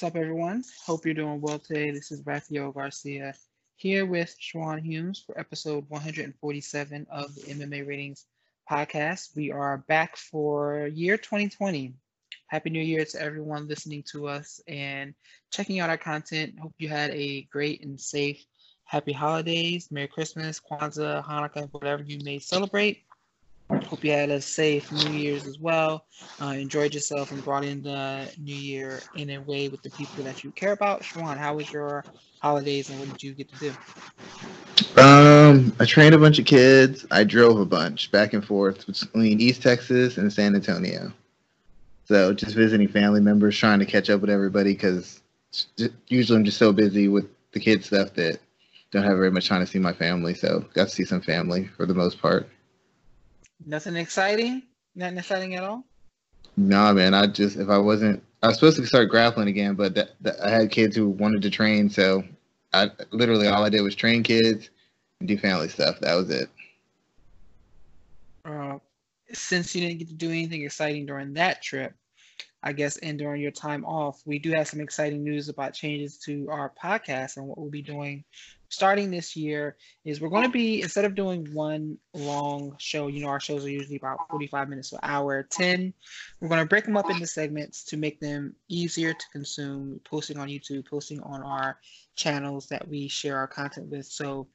What's up, everyone? Hope you're doing well today. This is Rafael Garcia here with Shawan Humes for episode 147 of the MMA Ratings podcast. We are back for year 2020. Happy New Year to everyone listening to us and checking out our content. Hope you had a great and safe happy holidays, Merry Christmas, Kwanzaa, Hanukkah, whatever you may celebrate. Hope you had a safe New Year's as well. Uh, enjoyed yourself and brought in the New Year in a way with the people that you care about. Shawan, how was your holidays and what did you get to do? Um, I trained a bunch of kids. I drove a bunch back and forth between East Texas and San Antonio. So just visiting family members, trying to catch up with everybody because usually I'm just so busy with the kid stuff that don't have very much time to see my family. So got to see some family for the most part. Nothing exciting? Nothing exciting at all? Nah, man. I just if I wasn't, I was supposed to start grappling again, but that, that, I had kids who wanted to train, so I literally all I did was train kids and do family stuff. That was it. Uh, since you didn't get to do anything exciting during that trip, I guess, and during your time off, we do have some exciting news about changes to our podcast and what we'll be doing starting this year is we're going to be instead of doing one long show you know our shows are usually about 45 minutes to an hour 10 we're going to break them up into segments to make them easier to consume posting on youtube posting on our channels that we share our content with. So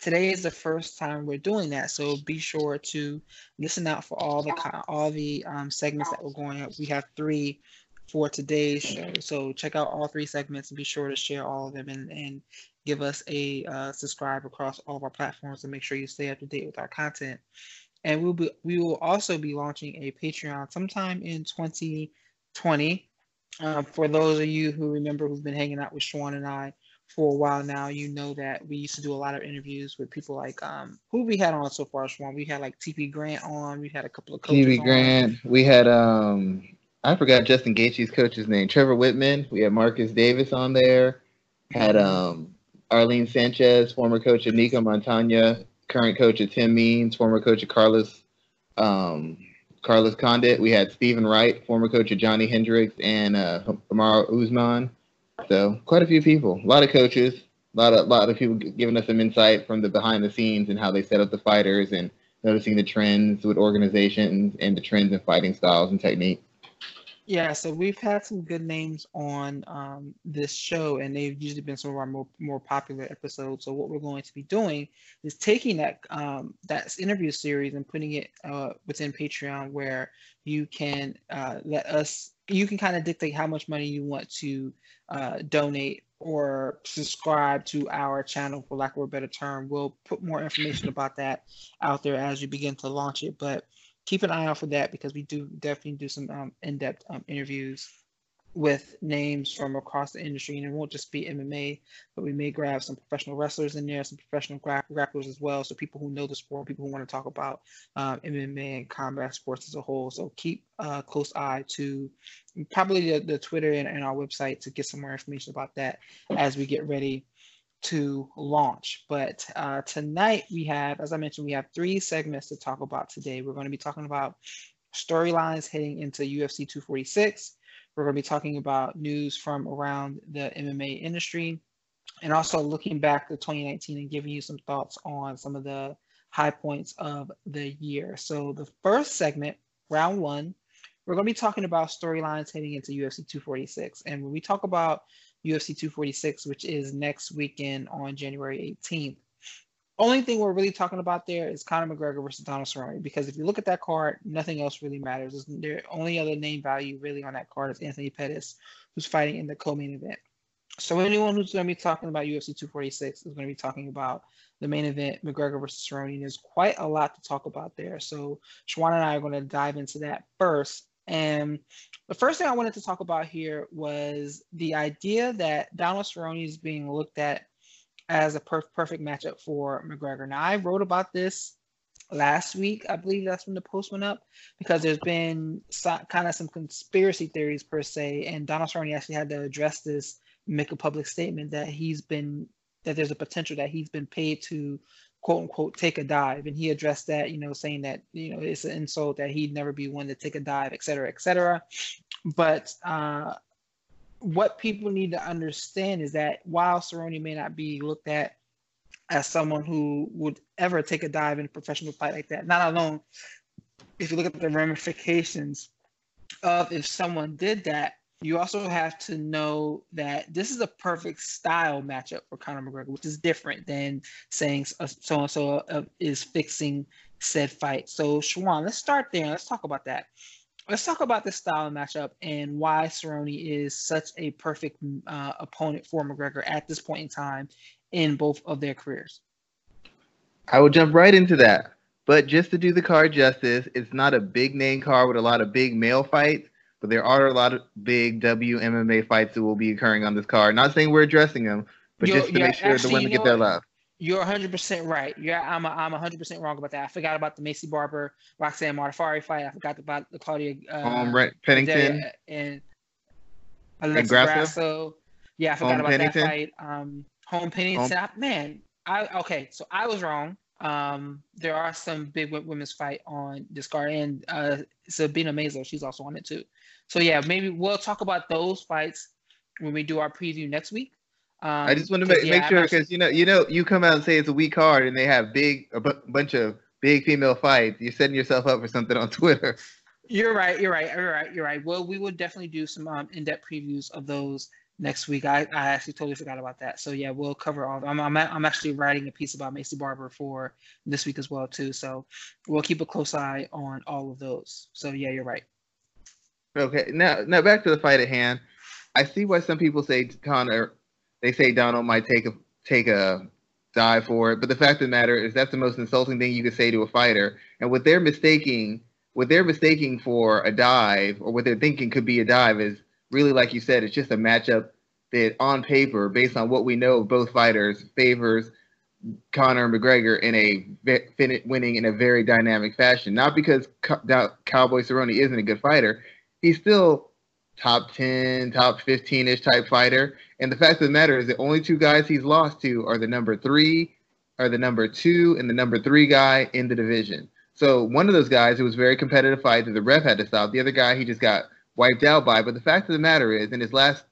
today is the first time we're doing that. So be sure to listen out for all the all the um, segments that we're going up. We have three for today's show. So check out all three segments and be sure to share all of them and, and give us a uh, subscribe across all of our platforms and make sure you stay up to date with our content. And we'll be we will also be launching a Patreon sometime in 2020. Um, for those of you who remember who've been hanging out with Sean and I for a while now, you know that we used to do a lot of interviews with people like um, who we had on so far, Shawan. We had like TJ Grant on. We had a couple of coaches. TJ Grant. We had um, I forgot Justin Gaethje's coach's name, Trevor Wittman. We had Marcus Davis on there. Had um Arlene Sanchez, former coach of Nicco Montaño, current coach of Tim Means, former coach of Carlos um, Carlos Condit. We had Stephen Wright, former coach of Johny Hendricks, and uh, Kamaru Usman. So quite a few people, a lot of coaches, a lot of a lot of people giving us some insight from the behind the scenes and how they set up the fighters and noticing the trends with organizations and the trends in fighting styles and technique. Yeah, so we've had some good names on um, this show, and they've usually been some of our more, more popular episodes. So what we're going to be doing is taking that um, that interview series and putting it uh, within Patreon, where you can uh, let us, you can kind of dictate how much money you want to uh, donate or subscribe to our channel, for lack of a better term. We'll put more information about that out there as we begin to launch it, but keep an eye out for that because we do definitely do some um, in-depth um, interviews with names from across the industry, and it won't just be MMA, but we may grab some professional wrestlers in there, some professional gra- grapplers as well. So people who know the sport, people who want to talk about um, MMA and combat sports as a whole. So keep a close eye to probably the, the Twitter and, and our website to get some more information about that as we get ready to launch. But uh, tonight we have, as I mentioned, we have three segments to talk about today. We're going to be talking about storylines heading into UFC 246. We're going to be talking about news from around the MMA industry and also looking back to 2019 and giving you some thoughts on some of the high points of the year. So the first segment, round one, we're going to be talking about storylines heading into UFC 246. And when we talk about UFC 246, which is next weekend on January 18th. Only thing we're really talking about there is Conor McGregor versus Donald Cerrone because if you look at that card, nothing else really matters. The only other name value really on that card is Anthony Pettis, who's fighting in the co-main event. So anyone who's going to be talking about UFC 246 is going to be talking about the main event, McGregor versus Cerrone. There's quite a lot to talk about there. So Shawan and I are going to dive into that first. And the first thing I wanted to talk about here was the idea that Donald Cerrone is being looked at as a per- perfect matchup for McGregor. Now, I wrote about this last week. I believe that's when the post went up because there's been so, kind of some conspiracy theories per se, and Donald Cerrone actually had to address this, make a public statement that he's been that there's a potential that he's been paid to quote unquote take a dive. And he addressed that you know saying that you know it's an insult that he'd never be one to take a dive et cetera et cetera. But uh what people need to understand is that while Cerrone may not be looked at as someone who would ever take a dive in a professional fight like that, not alone if you look at the ramifications of if someone did that, you also have to know that this is a perfect style matchup for Conor McGregor, which is different than saying so and so is fixing said fight. So, Shawan, let's start there. Let's talk about that. Let's talk about the style matchup and why Cerrone is such a perfect uh, opponent for McGregor at this point in time in both of their careers. I will jump right into that. But just to do the card justice, it's not a big name card with a lot of big male fights, but there are a lot of big WMMA fights that will be occurring on this card. Not saying we're addressing them, but you're, just to make sure actually, the women get their love. You're 100% right. Yeah, I'm a, I'm 100% wrong about that. I forgot about the Maycee Barber Roxanne Modafferi fight. I forgot about the Claudia uh, um, right, Pennington and Alexa Grasso. Yeah, I forgot Holm about Pennington. that fight. Um, Holm Pennington. Holm. Man, I okay. So I was wrong. Um, there are some big women's fight on this card, and uh, Sabina Mazo, she's also on it too. So yeah, maybe we'll talk about those fights when we do our preview next week. Um, I just want to make, yeah, make sure because you know you know you come out and say it's a weak card, and they have big a b- bunch of big female fights. You're setting yourself up for something on Twitter. You're right. You're right. You're right. You're right. Well, we will definitely do some um, in-depth previews of those next week. I, I actually totally forgot about that. So yeah, we'll cover all. I'm, I'm I'm actually writing a piece about Maycee Barber for this week as well too. So we'll keep a close eye on all of those. So yeah, you're right. Okay, now now back to the fight at hand. I see why some people say Conor. They say Donald might take a take a dive for it, but the fact of the matter is that's the most insulting thing you could say to a fighter. And what they're mistaking, what they're mistaking for a dive, or what they're thinking could be a dive, is really, like you said, it's just a matchup that on paper, based on what we know of both fighters, favors Conor McGregor in a winning in a very dynamic fashion. Not because Cowboy Cerrone isn't a good fighter, he's still top 10, top 15 ish type fighter. And the fact of the matter is, the only two guys he's lost to are the number three, are the number two, and the number three guy in the division. So one of those guys, it was very competitive fight that the ref had to stop. The other guy, he just got wiped out by. But the fact of the matter is, in his last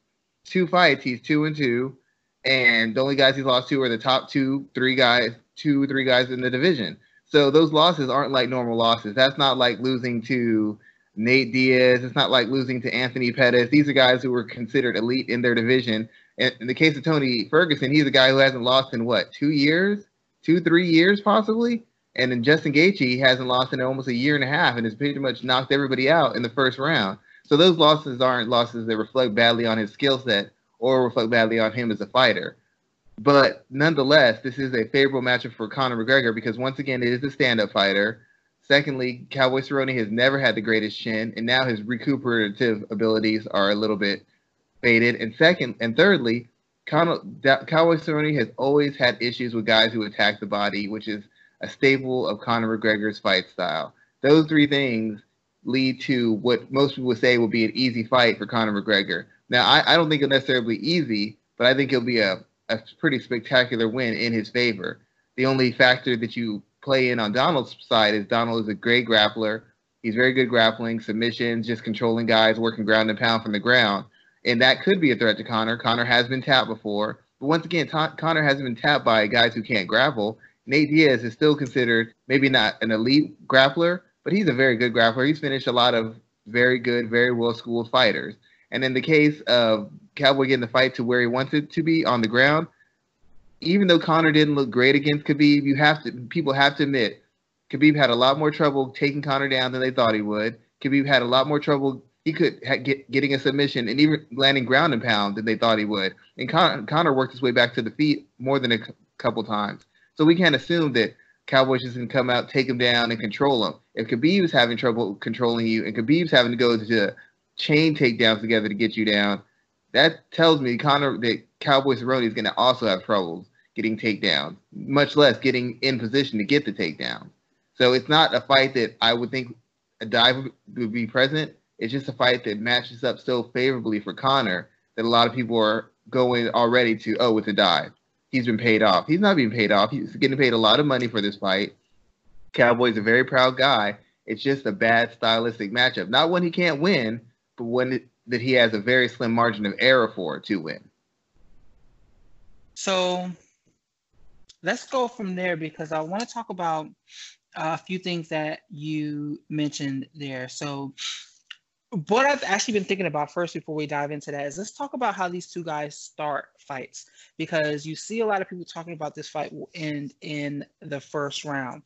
two fights, he's two and two, and the only guys he's lost to are the top two, three guys, two, three guys in the division. So those losses aren't like normal losses. That's not like losing to Nate Diaz. It's not like losing to Anthony Pettis. These are guys who were considered elite in their division. And in the case of Tony Ferguson, he's a guy who hasn't lost in what, two years, two, three years possibly. And then Justin Gaethje he hasn't lost in almost a year and a half, and has pretty much knocked everybody out in the first round. So those losses aren't losses that reflect badly on his skill set or reflect badly on him as a fighter. But nonetheless, this is a favorable matchup for Conor McGregor because once again, it is a stand-up fighter. Secondly, Cowboy Cerrone has never had the greatest chin, and now his recuperative abilities are a little bit faded. And second, and thirdly, Cowboy Cerrone has always had issues with guys who attack the body, which is a staple of Conor McGregor's fight style. Those three things lead to what most people would say will be an easy fight for Conor McGregor. Now, I, I don't think it'll necessarily be easy, but I think it'll be a, a pretty spectacular win in his favor. The only factor that you play in on Donald's side is Donald is a great grappler. He's very good grappling, submissions, just controlling guys, working ground and pound from the ground. And that could be a threat to Conor. Conor has been tapped before. But once again, T- Conor hasn't been tapped by guys who can't grapple. Nate Diaz is still considered maybe not an elite grappler, but he's a very good grappler. He's finished a lot of very good, very well schooled fighters. And in the case of Cowboy getting the fight to where he wants it to be on the ground, even though Conor didn't look great against Khabib, you have to people have to admit Khabib had a lot more trouble taking Conor down than they thought he would. Khabib had a lot more trouble. He could get getting a submission and even landing ground and pound than they thought he would. And Con- Conor worked his way back to the feet more than a c- couple times. So we can't assume that Cowboys just can come out, take him down, and control him. If Khabib's having trouble controlling you, and Khabib's having to go to chain takedowns together to get you down, that tells me Connor that Cowboy Cerrone is going to also have troubles getting takedowns, much less getting in position to get the takedown. So it's not a fight that I would think a dive would be present. It's just a fight that matches up so favorably for Conor that a lot of people are going already to, oh, it's a dive he's been paid off. He's not being paid off. He's getting paid a lot of money for this fight. Cowboy's a very proud guy. It's just a bad stylistic matchup. Not when he can't win, but when it, that he has a very slim margin of error for to win. So let's go from there because I want to talk about a few things that you mentioned there. So what I've actually been thinking about first before we dive into that is let's talk about how these two guys start fights because you see a lot of people talking about this fight will end in the first round.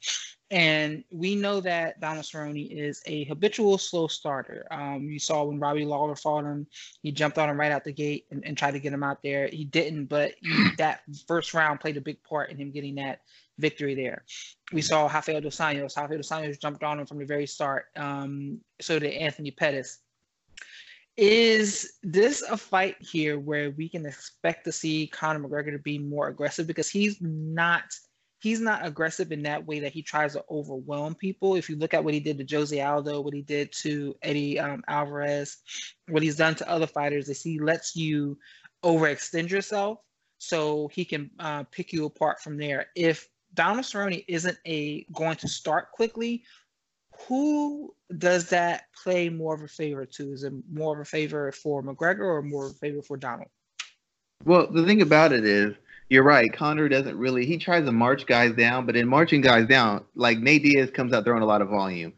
And we know that Donald Cerrone is a habitual slow starter. Um, you saw when Robbie Lawler fought him, he jumped on him right out the gate and, and tried to get him out there. He didn't, but he, that first round played a big part in him getting that victory there. We saw Rafael dos Anjos. Rafael dos Anjos jumped on him from the very start. Um, so did Anthony Pettis. Is this a fight here where we can expect to see Conor McGregor to be more aggressive because he's not – he's not aggressive in that way that he tries to overwhelm people. If you look at what he did to Jose Aldo, what he did to Eddie um, Alvarez, what he's done to other fighters, is he lets you overextend yourself so he can uh, pick you apart from there. If Donald Cerrone isn't a going to start quickly, who does that play more of a favor to? Is it more of a favor for McGregor or more of a favor for Donald? Well, the thing about it is you're right. Conor doesn't really. He tries to march guys down, but in marching guys down, like Nate Diaz comes out throwing a lot of volume.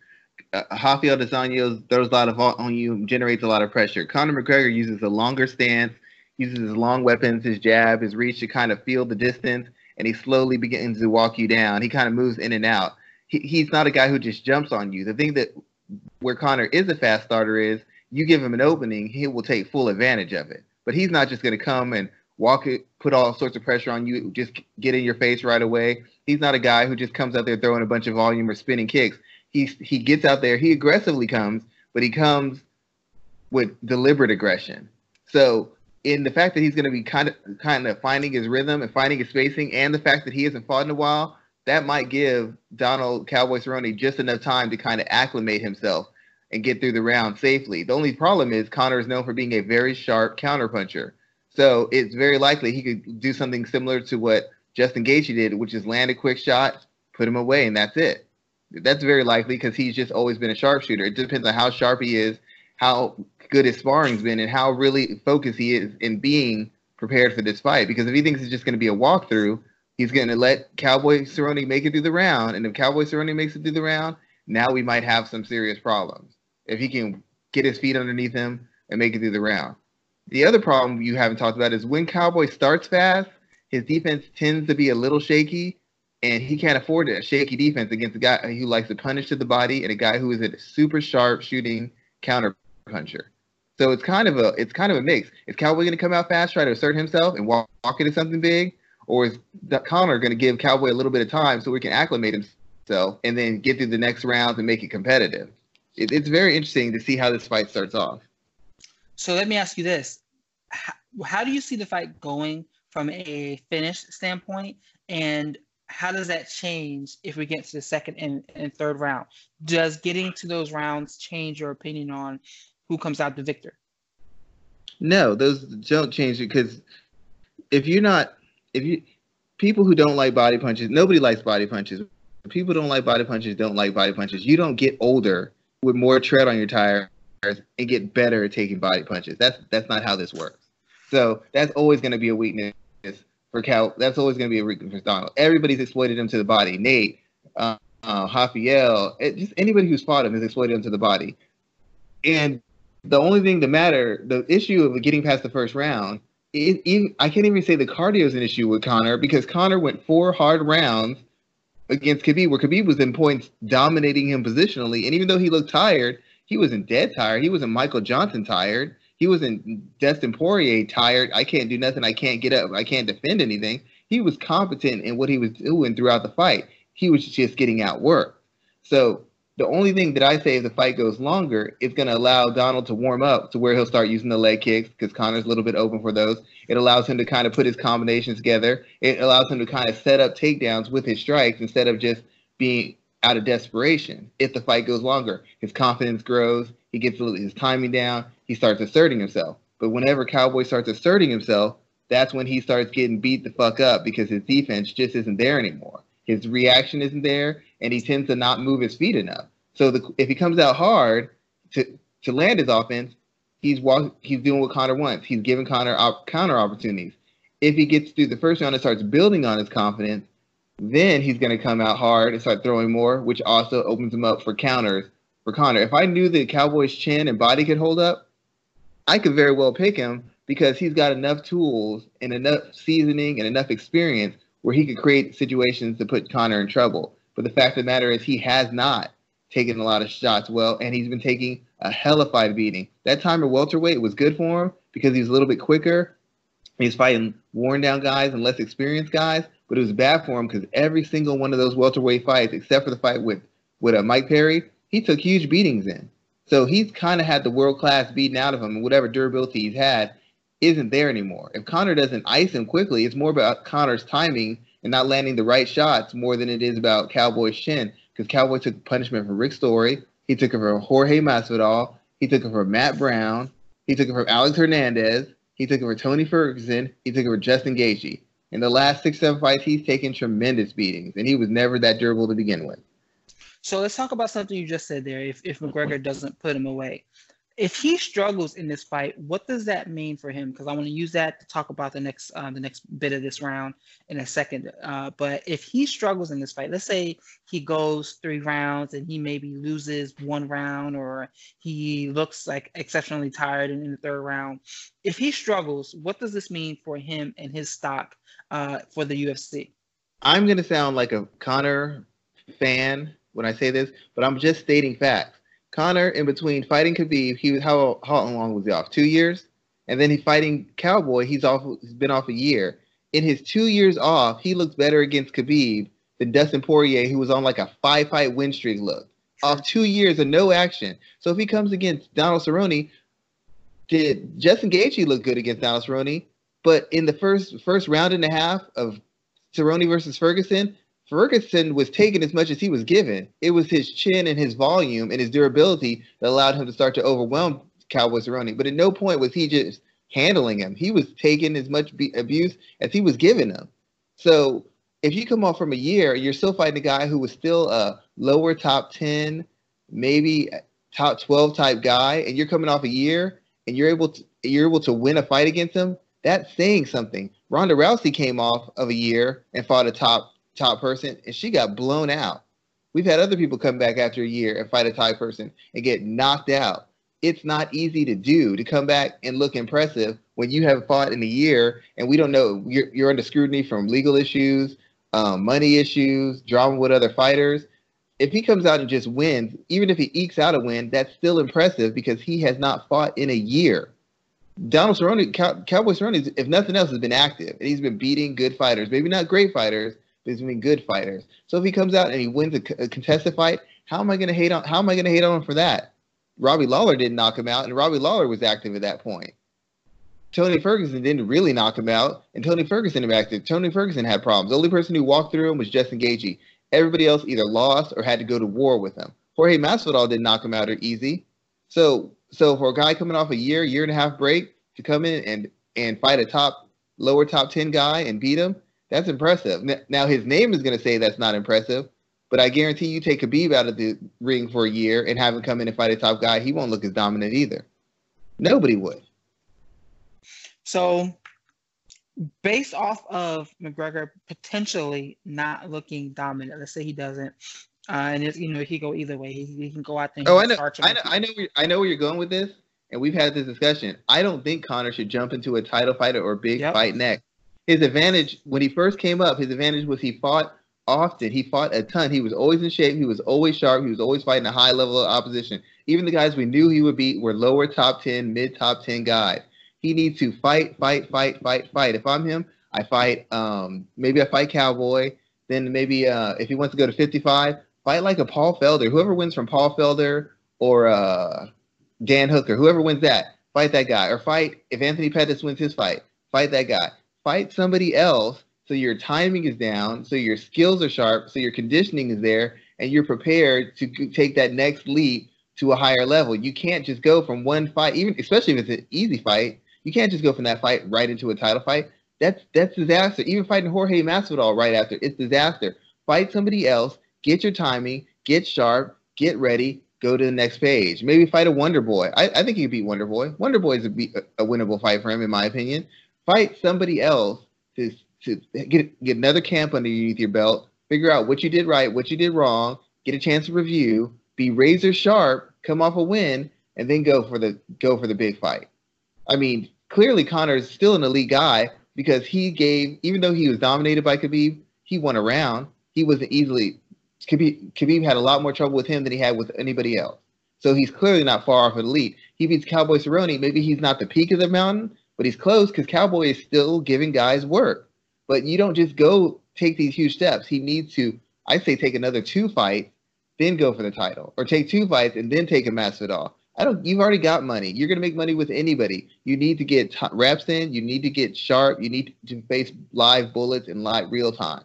Uh, Rafael dos Anjos throws a lot of volume, on you, generates a lot of pressure. Conor McGregor uses a longer stance, uses his long weapons, his jab, his reach to kind of feel the distance, and he slowly begins to walk you down. He kind of moves in and out. He, he's not a guy who just jumps on you. The thing that where Conor is a fast starter is you give him an opening, he will take full advantage of it. But he's not just going to come and walk it, put all sorts of pressure on you, just get in your face right away. He's not a guy who just comes out there throwing a bunch of volume or spinning kicks. He he gets out there, he aggressively comes, but he comes with deliberate aggression. So in the fact that he's going to be kind of kind of finding his rhythm and finding his spacing, and the fact that he hasn't fought in a while, that might give Donald Cowboy Cerrone just enough time to kind of acclimate himself and get through the round safely. The only problem is Conor is known for being a very sharp counterpuncher. So it's very likely he could do something similar to what Justin Gaethje did, which is land a quick shot, put him away, and that's it. That's very likely because he's just always been a sharpshooter. It depends on how sharp he is, how good his sparring's been, and how really focused he is in being prepared for this fight. Because if he thinks it's just going to be a walkthrough, he's going to let Cowboy Cerrone make it through the round. And if Cowboy Cerrone makes it through the round, now we might have some serious problems. If he can get his feet underneath him and make it through the round. The other problem you haven't talked about is when Cowboy starts fast, his defense tends to be a little shaky, and he can't afford a shaky defense against a guy who likes to punish to the body and a guy who is a super sharp shooting counter puncher. So it's kind of a it's kind of a mix. Is Cowboy going to come out fast, try to assert himself, and walk, walk into something big, or is Conor going to give Cowboy a little bit of time so we can acclimate himself and then get through the next rounds and make it competitive? It, it's very interesting to see how this fight starts off. So let me ask you this: how, how do you see the fight going from a finish standpoint, and how does that change if we get to the second and, and third round? Does getting to those rounds change your opinion on who comes out the victor? No, those don't change because if you're not, if you, people who don't like body punches, nobody likes body punches. People don't like body punches, don't like body punches. You don't get older with more tread on your tire and get better at taking body punches. That's that's not how this works. So that's always going to be a weakness for Cal. That's always going to be a weakness for Donald. Everybody's exploited him to the body. Nate, uh, uh, Rafael, it, just anybody who's fought him has exploited him to the body. And the only thing to matter, the issue of getting past the first round, it, I can't even say the cardio is an issue with Conor because Conor went four hard rounds against Khabib, where Khabib was in points dominating him positionally, and even though he looked tired, he wasn't dead tired. He wasn't Michael Johnson tired. He wasn't Dustin Poirier tired. I can't do nothing. I can't get up. I can't defend anything. He was competent in what he was doing throughout the fight. He was just getting outworked. So the only thing that I say if the fight goes longer, it's going to allow Donald to warm up to where he'll start using the leg kicks because Conor's a little bit open for those. It allows him to kind of put his combinations together. It allows him to kind of set up takedowns with his strikes instead of just being out of desperation. If the fight goes longer, his confidence grows, he gets his timing down, he starts asserting himself. But whenever Cowboy starts asserting himself, that's when he starts getting beat the fuck up because his defense just isn't there anymore. His reaction isn't there, and he tends to not move his feet enough. So the, if he comes out hard to to land his offense, he's walk, he's doing what Conor wants. He's giving Conor op, counter opportunities. If he gets through the first round and starts building on his confidence, then he's going to come out hard and start throwing more, which also opens him up for counters for Conor. If I knew the Cowboys' chin and body could hold up, I could very well pick him because he's got enough tools and enough seasoning and enough experience where he could create situations to put Conor in trouble. But the fact of the matter is, he has not taken a lot of shots well, and he's been taking a hell of hellified beating. That time at welterweight was good for him because he's a little bit quicker. He's fighting worn down guys and less experienced guys, but it was bad for him because every single one of those welterweight fights, except for the fight with with uh, Mike Perry, he took huge beatings in. So he's kind of had the world class beaten out of him, and whatever durability he's had isn't there anymore. If Conor doesn't ice him quickly, it's more about Conor's timing and not landing the right shots more than it is about Cowboy's shin, because Cowboy took punishment from Rick Story. He took it from Jorge Masvidal. He took it from Matt Brown. He took it from Alex Hernandez. He took it from Tony Ferguson. He took it from Justin Gaethje. In the last six, seven fights, he's taken tremendous beatings, and he was never that durable to begin with. So let's talk about something you just said there. If if McGregor doesn't put him away, if he struggles in this fight, what does that mean for him? Because I want to use that to talk about the next uh, the next bit of this round in a second. Uh, but if he struggles in this fight, let's say he goes three rounds and he maybe loses one round, or he looks like exceptionally tired in, in the third round. If he struggles, what does this mean for him and his stock uh, for the UFC? I'm going to sound like a Conor fan when I say this, but I'm just stating facts Conor, in between fighting Khabib, he was how how long was he off? Two years, and then he fighting Cowboy. He's off. He's been off a year. In his two years off, he looks better against Khabib than Dustin Poirier, who was on like a five fight win streak. Look off two years of no action. So if he comes against Donald Cerrone, did Justin Gaethje look good against Donald Cerrone? But in the first first round and a half of Cerrone versus Ferguson, Ferguson was taking as much as he was given. It was his chin and his volume and his durability that allowed him to start to overwhelm Cowboys running. But at no point was he just handling him. He was taking as much be- abuse as he was giving him. So if you come off from a year, you're still fighting a guy who was still a lower top 10, maybe top 12 type guy, and you're coming off a year and you're able to you're able to win a fight against him. That's saying something. Ronda Rousey came off of a year and fought a top top person, and she got blown out. We've had other people come back after a year and fight a top person and get knocked out. It's not easy to do to come back and look impressive when you have fought in a year and we don't know you're, you're under scrutiny from legal issues, um, money issues, drama with other fighters. If he comes out and just wins, even if he ekes out a win, that's still impressive because he has not fought in a year. Donald Cerrone, Cow- Cowboy Cerrone, if nothing else, has been active and he's been beating good fighters, maybe not great fighters, there's good fighters. So if he comes out and he wins a, a contested fight, how am I going to hate on? How am I going to hate on him for that? Robbie Lawler didn't knock him out, and Robbie Lawler was active at that point. Tony Ferguson didn't really knock him out, and Tony Ferguson active. Tony Ferguson had problems. The only person who walked through him was Justin Gaethje. Everybody else either lost or had to go to war with him. Jorge Masvidal didn't knock him out or easy. So, so for a guy coming off a year, year and a half break to come in and and fight a top, lower top ten guy and beat him, that's impressive. Now his name is going to say that's not impressive, but I guarantee you take Khabib out of the ring for a year and have him come in and fight a top guy, he won't look as dominant either. Nobody would. So, based off of McGregor potentially not looking dominant, let's say he doesn't, uh, and it's, you know he go either way. He, he can go out there. Oh, I know. I know. I know. Where, I know where you're going with this, and we've had this discussion. I don't think Conor should jump into a title fight or a big yep. fight next his advantage when he first came up, his advantage was he fought often. He fought a ton. He was always in shape. He was always sharp. He was always fighting a high level of opposition. Even the guys we knew he would beat were lower top 10, mid top 10 guys. He needs to fight, fight, fight, fight, fight. If I'm him, I fight, um, maybe I fight Cowboy. Then maybe uh, if he wants to go to 55, fight like a Paul Felder. Whoever wins from Paul Felder or uh, Dan Hooker, whoever wins that, fight that guy. Or fight, if Anthony Pettis wins his fight, fight that guy fight somebody else so your timing is down, so your skills are sharp, so your conditioning is there, and you're prepared to take that next leap to a higher level. You can't just go from one fight, even especially if it's an easy fight. You can't just go from that fight right into a title fight. That's that's disaster. Even fighting Jorge Masvidal right after, it's disaster. Fight somebody else, get your timing, get sharp, get ready, go to the next page. Maybe fight a Wonder Boy. I, I think he could beat Wonder Boy. Wonder Boy is a, a winnable fight for him, in my opinion. Fight somebody else to to get get another camp underneath your belt. Figure out what you did right, what you did wrong. Get a chance to review. Be razor sharp. Come off a win, and then go for the go for the big fight. I mean, clearly Conor is still an elite guy because he gave, even though he was dominated by Khabib, he won a round. He wasn't easily Khabib, Khabib had a lot more trouble with him than he had with anybody else. So he's clearly not far off of elite. He beats Cowboy Cerrone. Maybe he's not the peak of the mountain, but he's close because Cowboy is still giving guys work. But you don't just go take these huge steps. He needs to, I say, take another two fights, then go for the title, or take two fights and then take a Masvidal. I don't. You've already got money. You're going to make money with anybody. You need to get t- reps in. You need to get sharp. You need to face live bullets in live real time.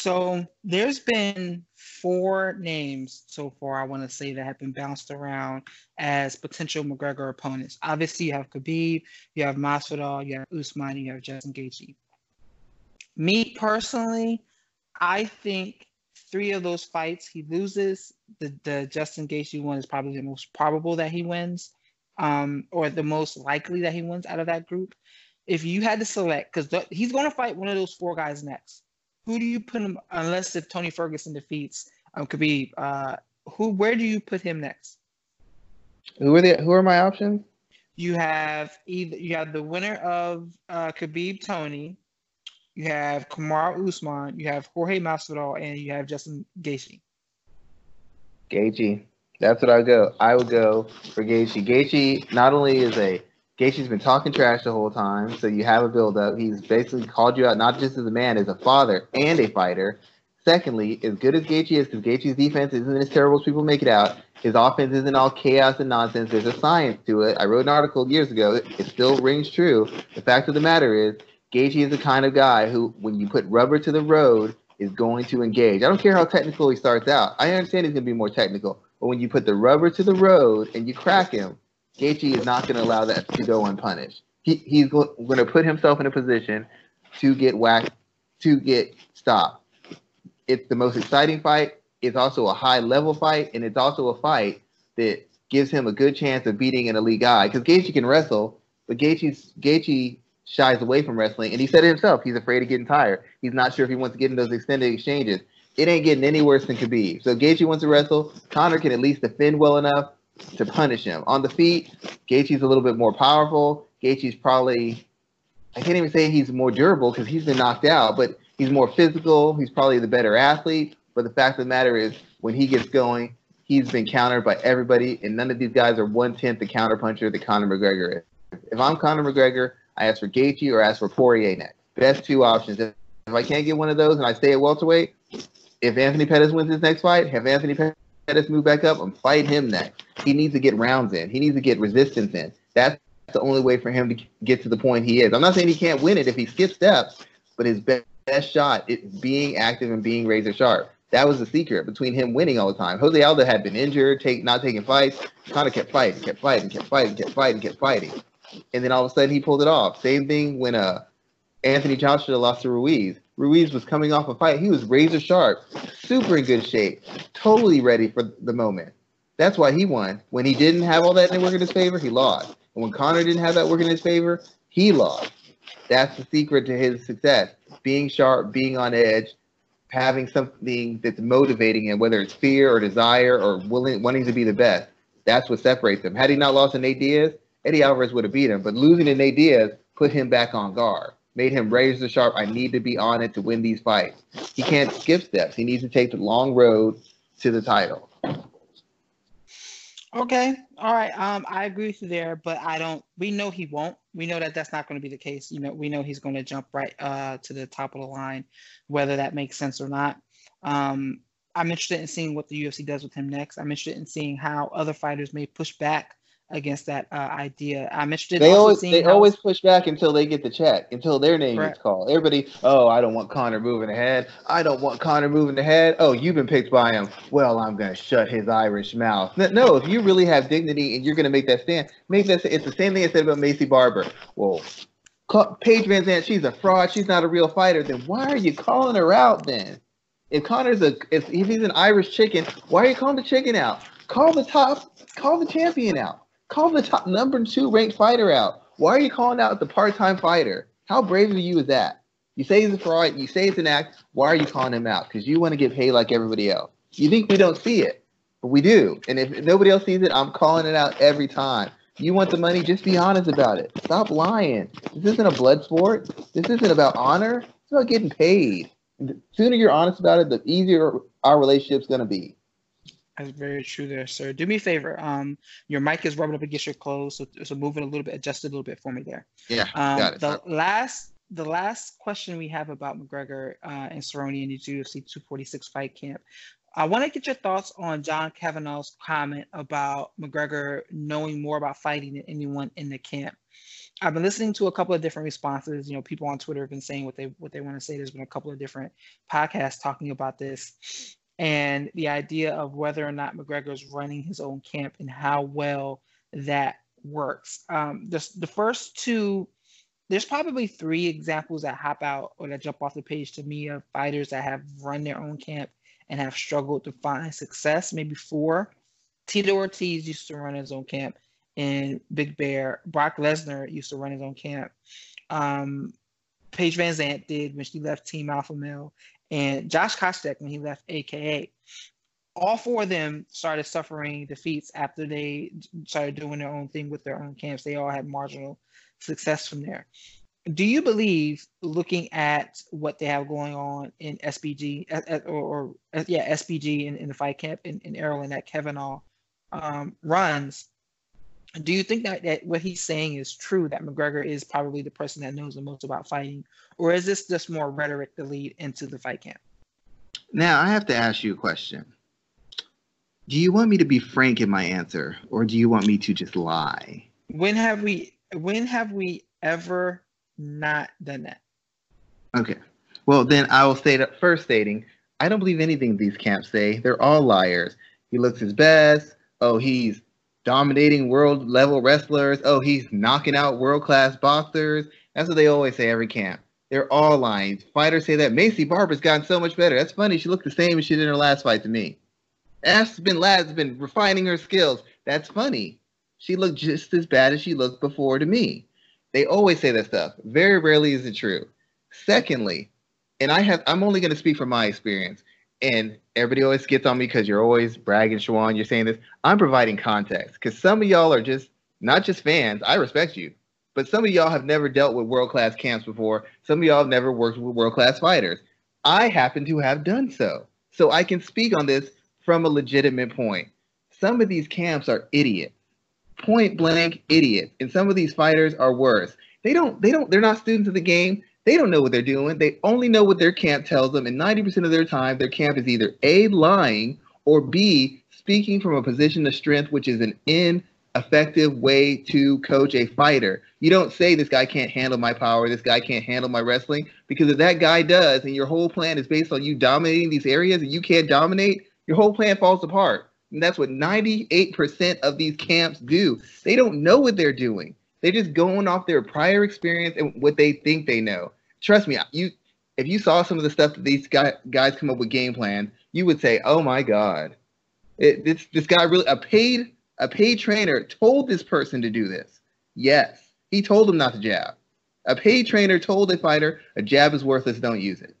So there's been four names so far. I want to say that have been bounced around as potential McGregor opponents. Obviously, you have Khabib, you have Masvidal, you have Usman, you have Justin Gaethje. Me personally, I think three of those fights he loses. The the Justin Gaethje one is probably the most probable that he wins, um, or the most likely that he wins out of that group. If you had to select, because he's going to fight one of those four guys next, who do you put him? Unless if Tony Ferguson defeats um, Khabib, uh, who where do you put him next? Who are the who are my options? You have either you have the winner of uh, Khabib Tony, you have Kamaru Usman, you have Jorge Masvidal, and you have Justin Gaethje. Gaethje, that's what I go. I would go for Gaethje. Gaethje not only is a Gaethje's been talking trash the whole time, so you have a build up. He's basically called you out not just as a man, as a father and a fighter. Secondly, as good as Gaethje is, because Gaethje's defense isn't as terrible as people make it out, his offense isn't all chaos and nonsense. There's a science to it. I wrote an article years ago. It still rings true. The fact of the matter is, Gaethje is the kind of guy who, when you put rubber to the road, is going to engage. I don't care how technical he starts out. I understand he's going to be more technical, but when you put the rubber to the road and you crack him, Gaethje is not going to allow that to go unpunished. He, he's going to put himself in a position to get whacked, to get stopped. It's the most exciting fight. It's also a high level fight, and it's also a fight that gives him a good chance of beating an elite guy. Because Gaethje can wrestle, but Gaethje's Gaethje shies away from wrestling, and he said it himself. He's afraid of getting tired. He's not sure if he wants to get in those extended exchanges. It ain't getting any worse than Khabib. So Gaethje wants to wrestle. Conor can at least defend well enough to punish him. On the feet, Gaethje's a little bit more powerful. Gaethje's probably, I can't even say he's more durable because he's been knocked out, but he's more physical. He's probably the better athlete. But the fact of the matter is, when he gets going, he's been countered by everybody, and none of these guys are one tenth the counterpuncher that Conor McGregor is. If I'm Conor McGregor, I ask for Gaethje or ask for Poirier next. Best two options. If I can't get one of those and I stay at welterweight, if Anthony Pettis wins his next fight, have Anthony Pettis Pettis move back up and fight him next. He needs to get rounds in. He needs to get resistance in. That's the only way for him to get to the point he is. I'm not saying he can't win it if he skips steps, but his best, shot is being active and being razor sharp. That was the secret between him winning all the time. Jose Aldo had been injured, take not taking fights, kind of kept fighting, kept fighting, kept fighting, kept fighting, kept fighting, and then all of a sudden he pulled it off. Same thing when uh Anthony Joshua lost to Ruiz. Ruiz was coming off a fight. He was razor sharp, super in good shape, totally ready for the moment. That's why he won. When he didn't have all that work in his favor, he lost. And when Conor didn't have that work in his favor, he lost. That's the secret to his success. Being sharp, being on edge, having something that's motivating him, whether it's fear or desire or willing wanting to be the best. That's what separates him. Had he not lost to Nate Diaz, Eddie Alvarez would have beat him. But losing to Nate Diaz put him back on guard made him razor sharp. I need to be on it to win these fights. He can't skip steps. He needs to take the long road to the title. Okay, all right. Um, I agree with you there, but I don't. We know he won't. We know that that's not going to be the case. You know, we know he's going to jump right uh to the top of the line, whether that makes sense or not. Um, I'm interested in seeing what the UFC does with him next. I'm interested in seeing how other fighters may push back against that uh, idea. I'm interested. They always they how... always push back until they get the check, until their name gets called. Everybody, oh, I don't want Conor moving ahead. I don't want Conor moving ahead. Oh, you've been picked by him. Well, I'm gonna shut his Irish mouth. No, if you really have dignity and you're gonna make that stand, make that. It's the same thing I said about Maycee Barber. Well, Paige VanZant, she's a fraud. She's not a real fighter. Then why are you calling her out then? If Conor's a if, if he's an Irish chicken, why are you calling the chicken out? Call the top, call the champion out. Call the top number two ranked fighter out. Why are you calling out the part-time fighter? How brave of you is that? You say he's a fraud. You say it's an act. Why are you calling him out? Because you want to get paid like everybody else. You think we don't see it, but we do. And if nobody else sees it, I'm calling it out every time. You want the money? Just be honest about it. Stop lying. This isn't a blood sport. This isn't about honor. It's about getting paid. The sooner you're honest about it, the easier our relationship's gonna be. That's very true there, sir. Do me a favor. Um, your mic is rubbing up against your clothes, so, so move it a little bit, adjust it a little bit for me there. Yeah, Um, got it. the last the last question we have about McGregor uh, and Cerrone in the UFC 246 fight camp. I want to get your thoughts on John Kavanagh's comment about McGregor knowing more about fighting than anyone in the camp. I've been listening to a couple of different responses. You know, people on Twitter have been saying what they what they want to say. There's been a couple of different podcasts talking about this, and the idea of whether or not McGregor is running his own camp and how well that works. Um, the the first two there's probably three examples that hop out or that jump off the page to me of fighters that have run their own camp and have struggled to find success. Maybe four. Tito Ortiz used to run his own camp in Big Bear. Brock Lesnar used to run his own camp. Um, Paige VanZant did when she left Team Alpha Male, and Josh Koscheck when he left AKA. All four of them started suffering defeats after they started doing their own thing with their own camps. They all had marginal success from there. Do you believe, looking at what they have going on in SBG or, or yeah SBG in, in the fight camp in, in Ireland that Kavanagh um, runs, do you think that, that what he's saying is true that McGregor is probably the person that knows the most about fighting, or is this just more rhetoric to lead into the fight camp? Now I have to ask you a question. Do you want me to be frank in my answer, or do you want me to just lie? When have we when have we ever not done that? Okay. Well, then I will state up first stating I don't believe anything these camps say. They're all liars. He looks his best. Oh, he's dominating world level wrestlers. Oh, he's knocking out world class boxers. That's what they always say every camp. They're all lying. Fighters say that Maycee Barber's gotten so much better. That's funny. She looked the same as she did in her last fight to me. Aspen Ladd's been refining her skills. That's funny. She looked just as bad as she looked before to me. They always say that stuff. Very rarely is it true. Secondly, and I have I'm only going to speak from my experience. And everybody always gets on me because you're always bragging, Shawan. You're saying this. I'm providing context because some of y'all are just not just fans. I respect you, but some of y'all have never dealt with world class camps before. Some of y'all have never worked with world class fighters. I happen to have done so, so I can speak on this from a legitimate point. Some of these camps are idiots, point blank idiots, and some of these fighters are worse. They don't. They don't. They're not students of the game. They don't know what they're doing. They only know what their camp tells them. And 90% of their time, their camp is either A, lying, or B, speaking from a position of strength, which is an ineffective way to coach a fighter. You don't say, this guy can't handle my power, this guy can't handle my wrestling, because if that guy does, and your whole plan is based on you dominating these areas and you can't dominate, your whole plan falls apart. And that's what 98% of these camps do. They don't know what they're doing. They're just going off their prior experience and what they think they know. Trust me, you if you saw some of the stuff that these guy, guys come up with game plan, you would say, "Oh my god, it, this this guy really a paid a paid trainer told this person to do this." Yes, he told him not to jab. A paid trainer told a fighter a jab is worthless, don't use it.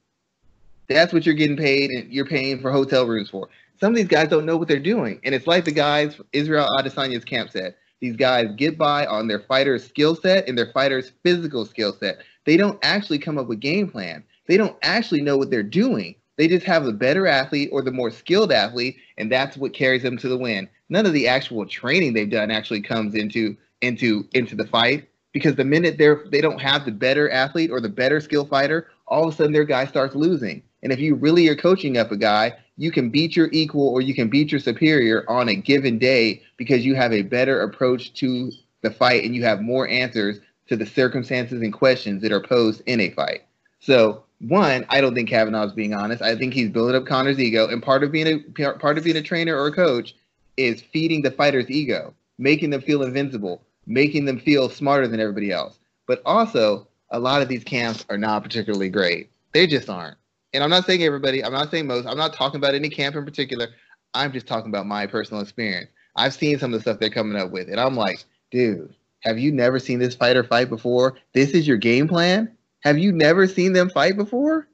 That's what you're getting paid, and you're paying for hotel rooms for. Some of these guys don't know what they're doing, and it's like the guys Israel Adesanya's camp said. These guys get by on their fighter's skill set and their fighter's physical skill set. They don't actually come up with game plan. They don't actually know what they're doing. They just have the better athlete or the more skilled athlete, and that's what carries them to the win. None of the actual training they've done actually comes into into into the fight because the minute they're they don't have the better athlete or the better skill fighter, all of a sudden their guy starts losing. And if you really are coaching up a guy, you can beat your equal or you can beat your superior on a given day because you have a better approach to the fight and you have more answers to the circumstances and questions that are posed in a fight. So one, I don't think Kavanagh is being honest. I think he's building up Conor's ego, and part of being a part of being a trainer or a coach is feeding the fighter's ego, making them feel invincible, making them feel smarter than everybody else. But also, a lot of these camps are not particularly great. They just aren't. And I'm not saying everybody, I'm not saying most, I'm not talking about any camp in particular. I'm just talking about my personal experience. I've seen some of the stuff they're coming up with, and I'm like, dude, have you never seen this fighter fight before? This is your game plan? Have you never seen them fight before?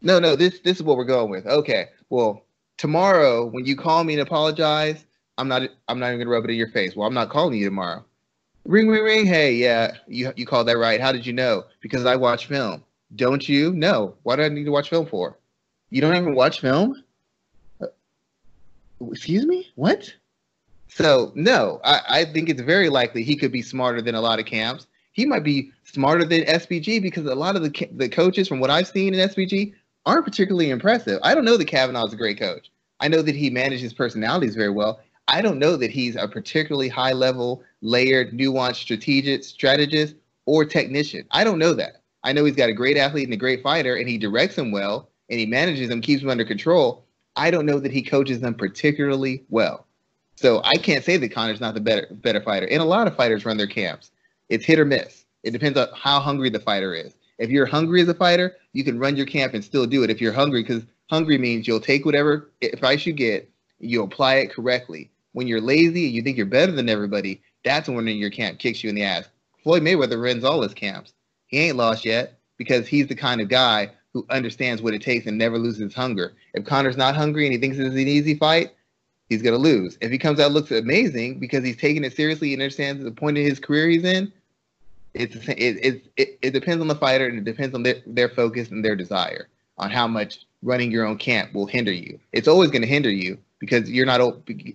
No, no, this this is what we're going with. Okay. Well, tomorrow when you call me and apologize, I'm not I'm not even gonna rub it in your face. Well, I'm not calling you tomorrow. Ring ring ring. Hey, yeah, you you called that right. How did you know? Because I watch film. Don't you? No. Why do I need to watch film for? You don't even watch film? Uh, excuse me? What? So no, I, I think it's very likely he could be smarter than a lot of camps. He might be smarter than SBG because a lot of the the coaches, from what I've seen in SBG, aren't particularly impressive. I don't know that Kavanagh's a great coach. I know that he manages personalities very well. I don't know that he's a particularly high level, layered, nuanced strategic strategist or technician. I don't know that. I know he's got a great athlete and a great fighter, and he directs them well, and he manages them, keeps them under control. I don't know that he coaches them particularly well. So I can't say that Conor's not the better better fighter. And a lot of fighters run their camps. It's hit or miss. It depends on how hungry the fighter is. If you're hungry as a fighter, you can run your camp and still do it. If you're hungry, because hungry means you'll take whatever advice you get, you apply it correctly. When you're lazy and you think you're better than everybody, that's when your camp kicks you in the ass. Floyd Mayweather runs all his camps. He ain't lost yet because he's the kind of guy who understands what it takes and never loses hunger. If Conor's not hungry and he thinks it's an easy fight, he's to lose. If he comes out looks amazing because he's taking it seriously and understands the point of his career he's in, it's it, it, it, it depends on the fighter and it depends on their, their focus and their desire on how much running your own camp will hinder you. It's always going to hinder you because you're not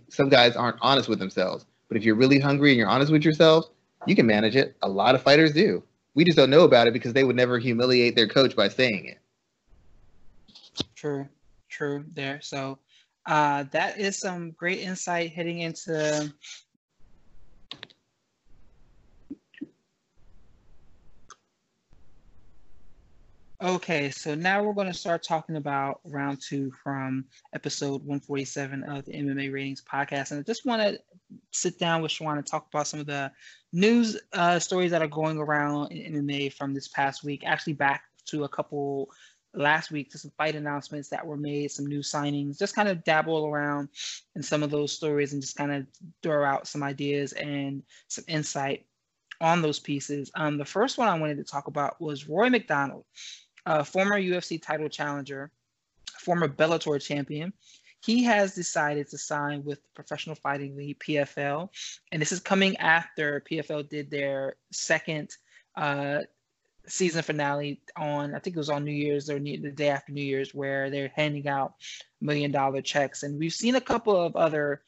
some guys aren't honest with themselves. But if you're really hungry and you're honest with yourself, you can manage it. A lot of fighters do. We just don't know about it because they would never humiliate their coach by saying it. True, true there. So uh, that is some great insight heading into Okay, so now we're going to start talking about round two from episode 147 of the MMA Ratings podcast. And I just want to sit down with Shawan and talk about some of the news uh, stories that are going around in MMA from this past week. Actually, back to a couple last week to some fight announcements that were made, some new signings, just kind of dabble around in some of those stories and just kind of throw out some ideas and some insight on those pieces. Um, the first one I wanted to talk about was Rory MacDonald, a former UFC title challenger, former Bellator champion. He has decided to sign with Professional Fighting League PFL, and this is coming after PFL did their second uh, season finale on I think it was on New Year's or the day after New Year's where they're handing out million dollar checks and we've seen a couple of other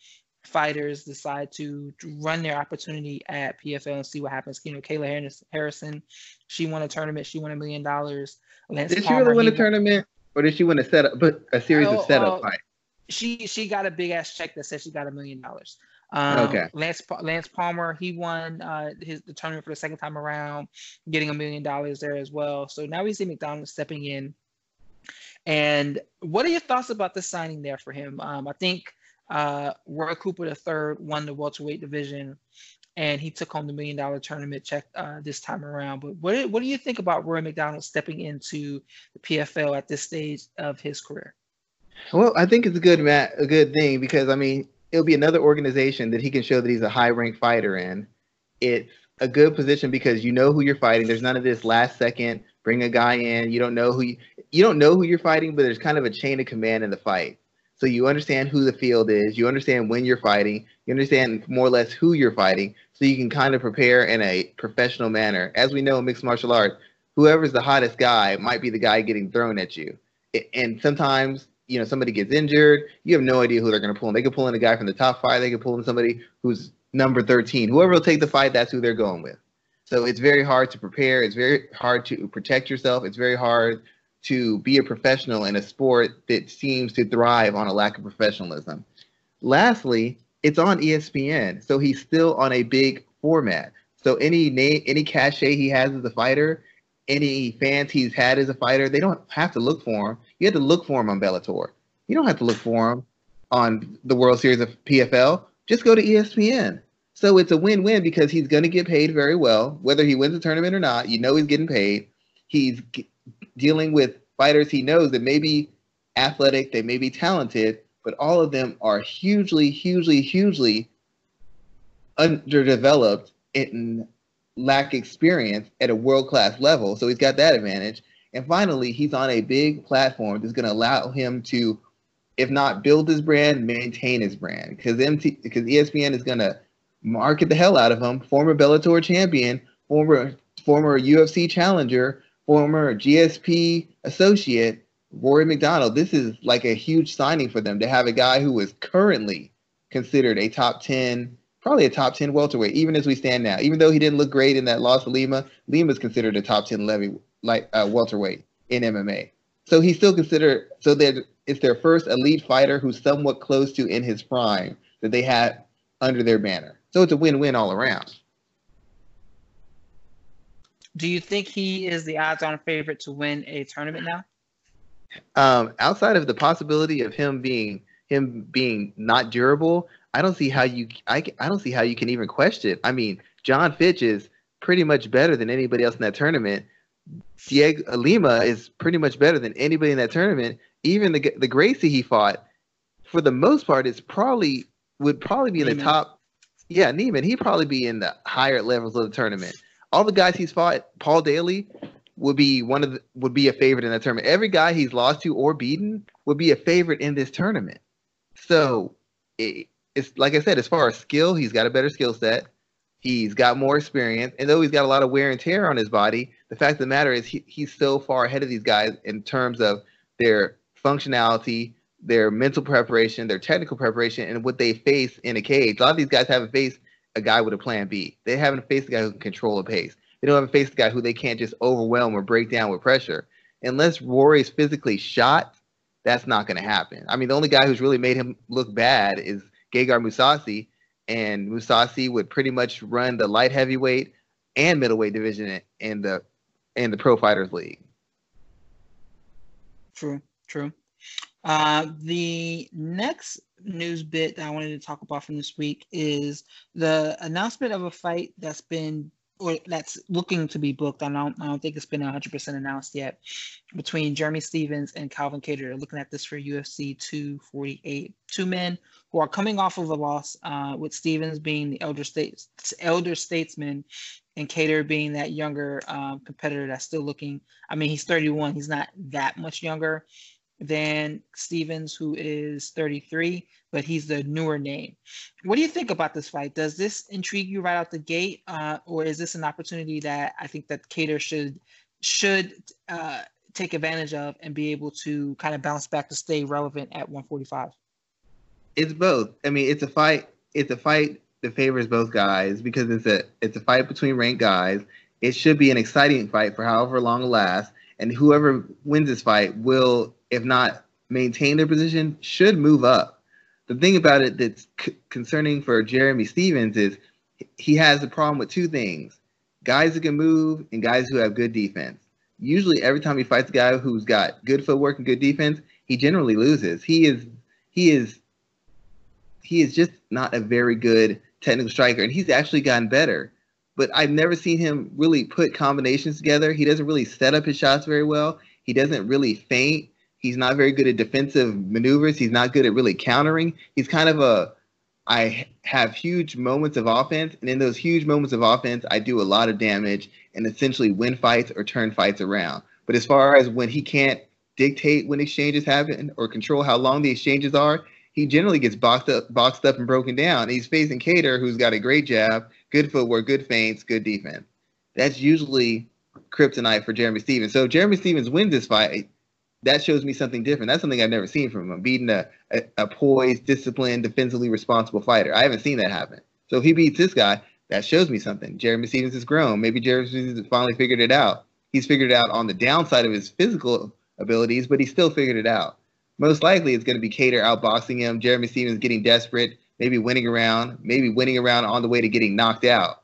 fighters decide to run their opportunity at PFL and see what happens. You know, Kayla Harrison, she won a tournament, she won a million dollars. Lance did Palmer, she really win a tournament, or did she win a setup, but a series oh, of setup uh, fights? She she got a big ass check that said she got a million dollars. Um, okay. Lance Lance Palmer, he won uh, his the tournament for the second time around, getting a million dollars there as well. So now we see MacDonald stepping in. And what are your thoughts about the signing there for him? Um, I think uh, Roy Cooper III won the welterweight division, and he took home the million dollar tournament check uh, this time around. But what what do you think about Rory MacDonald stepping into the PFL at this stage of his career? Well, I think it's a good Matt, a good thing because I mean it'll be another organization that he can show that he's a high ranked fighter in. It's a good position because you know who you're fighting. There's none of this last second bring a guy in. You don't know who you, you don't know who you're fighting, but there's kind of a chain of command in the fight. So you understand who the field is. You understand when you're fighting. You understand more or less who you're fighting. So you can kind of prepare in a professional manner. As we know in mixed martial arts, whoever's the hottest guy might be the guy getting thrown at you. And sometimes you know somebody gets injured, you have no idea who they're going to pull in. They could pull in a guy from the top five. They could pull in somebody who's number 13. Whoever will take the fight, that's who they're going with. So it's very hard to prepare. It's very hard to protect yourself. It's very hard to be a professional in a sport that seems to thrive on a lack of professionalism. Lastly, it's on ESPN, so he's still on a big format. So any name, any cachet he has as a fighter, any fans he's had as a fighter, they don't have to look for him. You have to look for him on Bellator. You don't have to look for him on the World Series of PFL. Just go to ESPN. So it's a win-win because he's going to get paid very well, whether he wins the tournament or not. You know he's getting paid. He's g- dealing with fighters he knows that may be athletic, they may be talented, but all of them are hugely, hugely, hugely underdeveloped and lack experience at a world class level. So he's got that advantage. And finally, he's on a big platform that's going to allow him to, if not build his brand, maintain his brand. Because MT, because ESPN is going to market the hell out of him. Former Bellator champion, former former UFC challenger, former GSP associate, Rory MacDonald. This is like a huge signing for them to have a guy who is currently considered a top 10, probably a top 10 welterweight, even as we stand now. Even though he didn't look great in that loss to Lima, Lima is considered a top 10 levy, like uh, welterweight in MMA. So he's still considered, so that it's their first elite fighter who's somewhat close to in his prime that they had under their banner. So it's a win-win all around. Do you think he is the odds-on favorite to win a tournament now? Um, outside of the possibility of him being him being not durable, I don't see how you I, I don't see how you can even question. I mean, Jon Fitch is pretty much better than anybody else in that tournament. Diego uh, Lima is pretty much better than anybody in that tournament. Even the the Gracie he fought, for the most part, is probably would probably be in the top. Yeah, Neiman. He'd probably be in the higher levels of the tournament. All the guys he's fought, Paul Daley, would be one of the, would be a favorite in that tournament. Every guy he's lost to or beaten would be a favorite in this tournament. So it, it's like I said, as far as skill, he's got a better skill set. He's got more experience, and though he's got a lot of wear and tear on his body, the fact of the matter is he, he's so far ahead of these guys in terms of their functionality, their mental preparation, their technical preparation, and what they face in a cage. A lot of these guys haven't faced a guy with a plan B. They haven't faced a guy who can control a pace. They don't have a face guy who they can't just overwhelm or break down with pressure. Unless Rory is physically shot, that's not going to happen. I mean, the only guy who's really made him look bad is Gegard Mousasi, and Mousasi would pretty much run the light heavyweight and middleweight division in the in the Pro Fighters League. True, true. Uh, the next news bit that I wanted to talk about from this week is the announcement of a fight that's been or that's looking to be booked. I don't, I don't think it's been 100% announced yet between Jeremy Stephens and Calvin Kattar. They're looking at this for UFC 248. Two men who are coming off of a loss, uh, with Stephens being the elder states elder statesman and Kattar being that younger um, competitor that's still looking. I mean, he's 31. He's not that much younger than Stephens, who is 33, but he's the newer name. What do you think about this fight? Does this intrigue you right out the gate, uh, or is this an opportunity that I think that Kattar should should uh, take advantage of and be able to kind of bounce back to stay relevant at 145? It's both. I mean, it's a fight. It's a fight that favors both guys because it's a it's a fight between ranked guys. It should be an exciting fight for however long it lasts, and whoever wins this fight will if not maintain their position, should move up. The thing about it that's c- concerning for Jeremy Stephens is he has a problem with two things guys who can move and guys who have good defense. Usually, every time he fights a guy who's got good footwork and good defense, he generally loses. He is he is he is just not a very good technical striker, and he's actually gotten better. But I've never seen him really put combinations together. He doesn't really set up his shots very well. He doesn't really feint. He's not very good at defensive maneuvers. He's not good at really countering. He's kind of a I have huge moments of offense, and in those huge moments of offense, I do a lot of damage and essentially win fights or turn fights around. But as far as when he can't dictate when exchanges happen or control how long the exchanges are, he generally gets boxed up, boxed up and broken down. He's facing Kattar, who's got a great jab, good footwork, good feints, good defense. That's usually kryptonite for Jeremy Stephens. So if Jeremy Stephens wins this fight, that shows me something different. That's something I've never seen from him. Beating a, a, a poised, disciplined, defensively responsible fighter. I haven't seen that happen. So if he beats this guy, that shows me something. Jeremy Stephens has grown. Maybe Jeremy Stephens has finally figured it out. He's figured it out on the downside of his physical abilities, but he still figured it out. Most likely, it's going to be Kattar outboxing him. Jeremy Stephens getting desperate, maybe winning around, maybe winning around on the way to getting knocked out.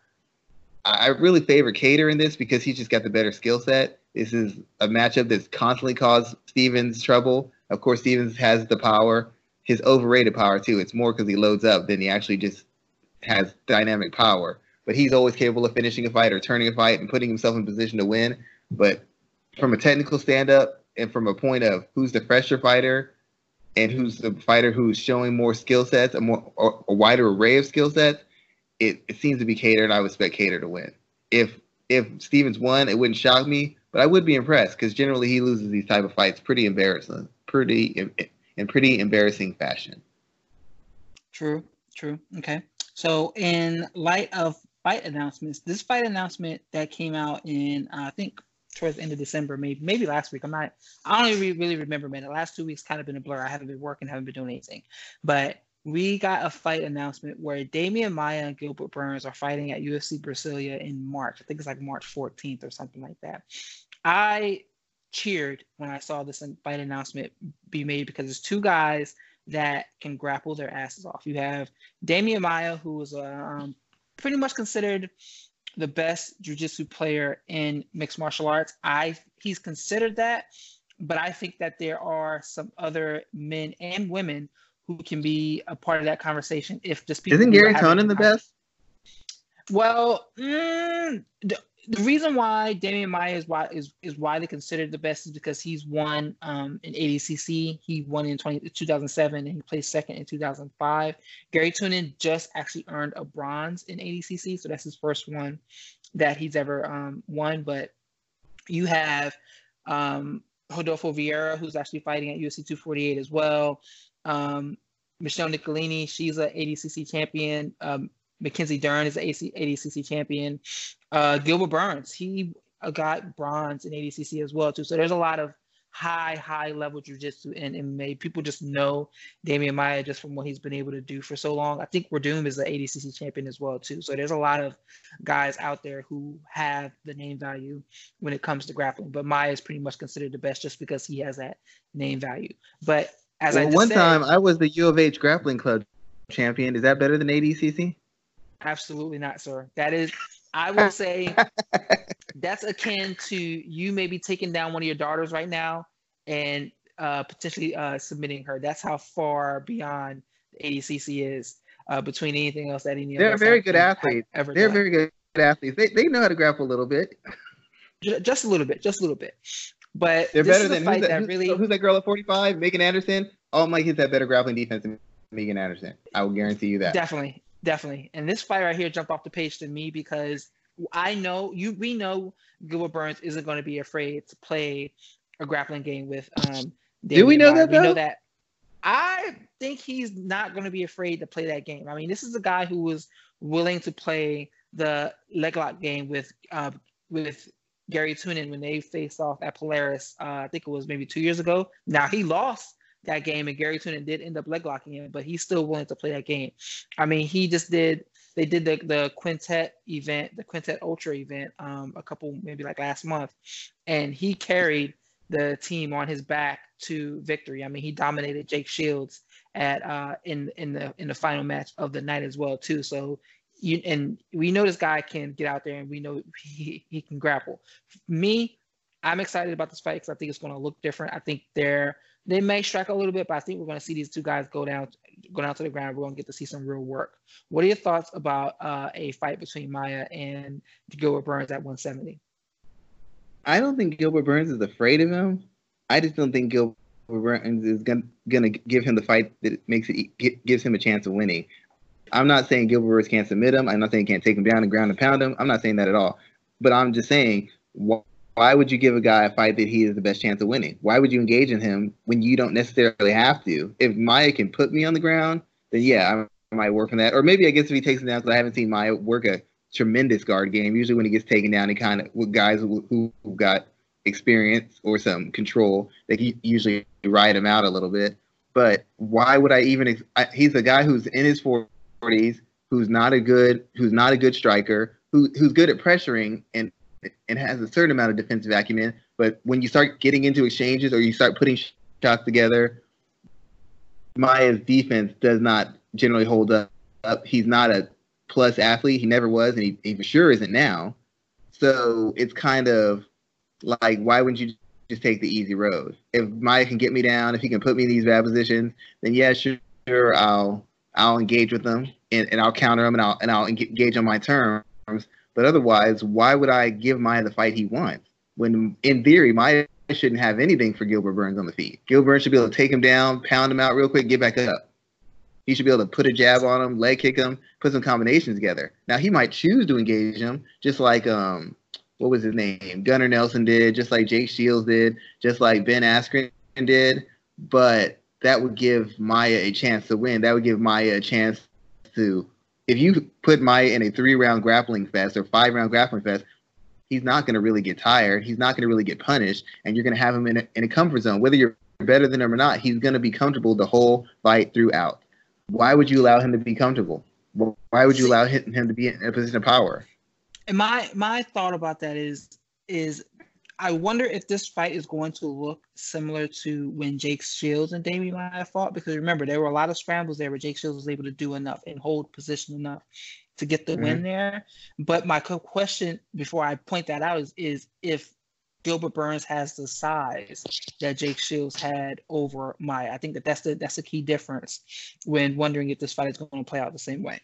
I really favor Kattar in this because he's just got the better skill set. This is a matchup that's constantly caused Stephens trouble. Of course, Stephens has the power, his overrated power too. It's more because he loads up than he actually just has dynamic power. But he's always capable of finishing a fight or turning a fight and putting himself in position to win. But from a technical stand up, and from a point of who's the fresher fighter and who's the fighter who's showing more skill sets, a more a wider array of skill sets, it, it seems to be Kattar, and I would expect Kattar to win. If if Stephens won, it wouldn't shock me, but I would be impressed because generally he loses these type of fights pretty embarrassing, pretty in, in pretty embarrassing fashion. True, true. Okay. So in light of fight announcements, this fight announcement that came out in uh, I think towards the end of December, maybe maybe last week. I'm not. I don't even really remember, man. The last two weeks kind of been a blur. I haven't been working, haven't been doing anything. But we got a fight announcement where Demian Maia and Gilbert Burns are fighting at UFC Brasilia in March. I think it's like March 14th or something like that. I cheered when I saw this fight announcement be made because it's two guys that can grapple their asses off. You have Demian Maia, who is um, pretty much considered the best jiu-jitsu player in mixed martial arts. I he's considered that, but I think that there are some other men and women who can be a part of that conversation if just people isn't Garry Tonon the best? Well, mm, the, reason why Demian Maia is why is, is widely considered the best is because he's won um, in ADCC. He won in 20, 2007 and he placed second in 2005. Garry Tonon just actually earned a bronze in ADCC, so that's his first one that he's ever um, won. But you have um, Rodolfo Vieira, who's actually fighting at UFC 248 as well. Um, Michelle Nicolini, she's a ADCC champion. Um, Mackenzie Dern is an ADCC champion. Uh, Gilbert Burns, he uh, got bronze in ADCC as well too. So there's a lot of high, high level jujitsu and MMA. People just know Demian Maia just from what he's been able to do for so long. I think Werdum is the ADCC champion as well too. So there's a lot of guys out there who have the name value when it comes to grappling. But Maia is pretty much considered the best just because he has that name value. But as well, I one said, time I was the U of H grappling club champion. Is that better than ADCC? Absolutely not, sir. That is, I will say, that's akin to you maybe taking down one of your daughters right now and uh, potentially uh, submitting her. That's how far beyond the ADCC is uh, between anything else that any. They're very good athletes. Ever They're done. very good athletes. They they know how to grapple a little bit. Just a little bit. Just a little bit. But they're better than who's that, who's, really... who's that girl at 45? Megan Anderson. All my kids have better grappling defense than Megan Anderson. I will guarantee you that. Definitely, definitely. And this fight right here jumped off the page to me because I know you. We know Gilbert Burns isn't going to be afraid to play a grappling game with. Um, Do we know that? We know that. I think he's not going to be afraid to play that game. I mean, this is a guy who was willing to play the leg lock game with uh, with Garry Tonon when they faced off at Polaris. Uh, I think it was maybe two years ago. Now he lost that game, and Garry Tonon did end up leg locking him, but he's still willing to play that game. I mean, he just did. They did the the quintet event, the quintet ultra event, um, a couple maybe like last month, and he carried the team on his back to victory. I mean, he dominated Jake Shields at uh, in in the in the final match of the night as well too. So you, and we know this guy can get out there and we know he, he can grapple. Me, I'm excited about this fight because I think it's going to look different. I think they're they may strike a little bit, but I think we're going to see these two guys go down go down to the ground. We're going to get to see some real work. What are your thoughts about uh, a fight between Maia and Gilbert Burns at 170? I don't think Gilbert Burns is afraid of him. I just don't think Gilbert Burns is gonna, gonna give him the fight that makes it gives him a chance of winning. I'm not saying Gilbert Burns can't submit him. I'm not saying he can't take him down and ground and pound him. I'm not saying that at all. But I'm just saying, why, why would you give a guy a fight that he has the best chance of winning? Why would you engage in him when you don't necessarily have to? If Maia can put me on the ground, then yeah, I might work on that. Or maybe I guess if he takes him down, because I haven't seen Maia work a tremendous guard game. Usually when he gets taken down, he kind of with guys who, who got experience or some control, they usually ride him out a little bit. But why would I even? I, he's a guy who's in his 40s, who's not a good, who's not a good striker, who, who's good at pressuring and and has a certain amount of defensive acumen. But when you start getting into exchanges or you start putting shots together, Maia's defense does not generally hold up. He's not a plus athlete. He never was, and he, he for sure isn't now. So it's kind of like, why wouldn't you just take the easy road? If Maia can get me down, if he can put me in these bad positions, then yeah, sure, sure I'll I'll engage with them and, and I'll counter them and I'll and I'll engage on my terms. But otherwise, why would I give Maia the fight he wants when, in theory, Maia shouldn't have anything for Gilbert Burns on the feet. Gilbert Burns should be able to take him down, pound him out real quick, get back up. He should be able to put a jab on him, leg kick him, put some combinations together. Now he might choose to engage him, just like um, what was his name? Gunnar Nelson did, just like Jake Shields did, just like Ben Askren did. But that would give Maia a chance to win. That would give Maia a chance to. If you put Maia in a three-round grappling fest or five-round grappling fest, he's not going to really get tired. He's not going to really get punished, and you're going to have him in a, in a comfort zone. Whether you're better than him or not, he's going to be comfortable the whole fight throughout. Why would you allow him to be comfortable? Why would you allow him to be in a position of power? And my my thought about that is is I wonder if this fight is going to look similar to when Jake Shields and Demian Maia fought because remember there were a lot of scrambles there where Jake Shields was able to do enough and hold position enough to get the mm-hmm. win there. But my question before I point that out is is if Gilbert Burns has the size that Jake Shields had over Maia. I think that that's the that's the key difference when wondering if this fight is going to play out the same way.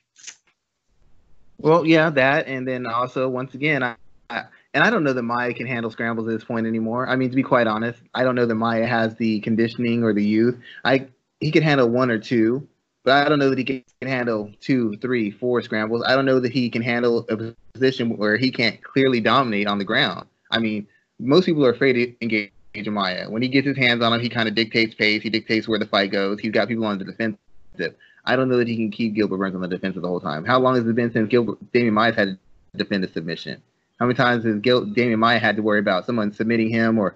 Well, yeah, that, and then also once again, I, I and I don't know that Maia can handle scrambles at this point anymore. I mean, to be quite honest, I don't know that Maia has the conditioning or the youth. I he can handle one or two, but I don't know that he can handle two, three, four scrambles. I don't know that he can handle a position where he can't clearly dominate on the ground. I mean, most people are afraid to engage Maia. When he gets his hands on him, he kind of dictates pace. He dictates where the fight goes. He's got people on the defensive. I don't know that he can keep Gilbert Burns on the defensive the whole time. How long has it been since Gilbert Demian Maia's had to defend a submission? How many times has Gil, Demian Maia had to worry about someone submitting him or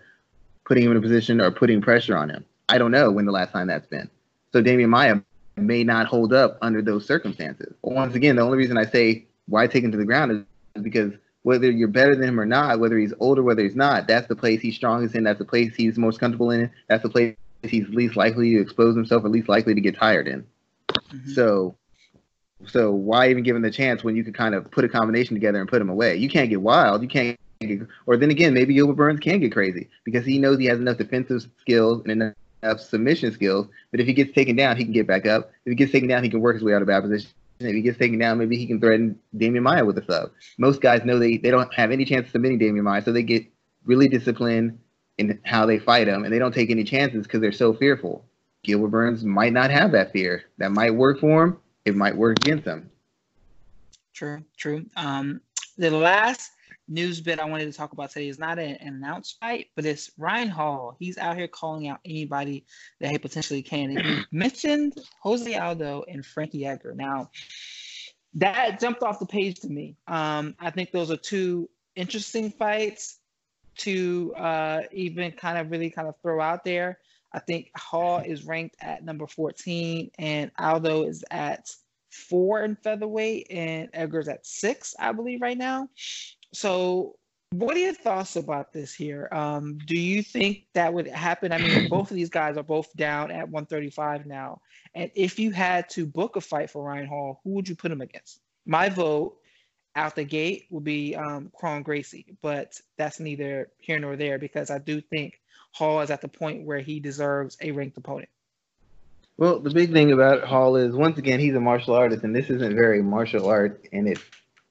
putting him in a position or putting pressure on him? I don't know when the last time that's been. So Demian Maia may not hold up under those circumstances. But once again, the only reason I say why take him to the ground is because whether you're better than him or not, whether he's older, whether he's not, that's the place he's strongest in. That's the place he's most comfortable in. That's the place he's least likely to expose himself or least likely to get tired in. Mm-hmm. So, so why even give him the chance when you could kind of put a combination together and put him away? You can't get wild. You can't. Get, or then again, maybe Gilbert Burns can get crazy because he knows he has enough defensive skills and enough submission skills. But if he gets taken down, he can get back up. If he gets taken down, he can work his way out of bad position. If he gets taken down, maybe he can threaten Demian Maia with a sub. Most guys know they, they don't have any chance of submitting Demian Maia, so they get really disciplined in how they fight him, and they don't take any chances because they're so fearful. Gilbert Burns might not have that fear. That might work for him. It might work against them. True, true. Um, the last news bit I wanted to talk about today is not an, an announced fight, but it's Ryan Hall. He's out here calling out anybody that he potentially can. And he mentioned Jose Aldo and Frankie Edgar. Now, that jumped off the page to me. Um, I think those are two interesting fights to uh, even kind of really kind of throw out there. I think Hall is ranked at number 14 and Aldo is at four in featherweight and Edgar's at six, I believe, right now. So, what are your thoughts about this here? Um, do you think that would happen? I mean, both of these guys are both down at 135 now. And if you had to book a fight for Ryan Hall, who would you put him against? My vote out the gate would be um, Gracie, but that's neither here nor there because I do think Hall is at the point where he deserves a ranked opponent. Well, the big thing about Hall is once again he's a martial artist, and this isn't very martial art in its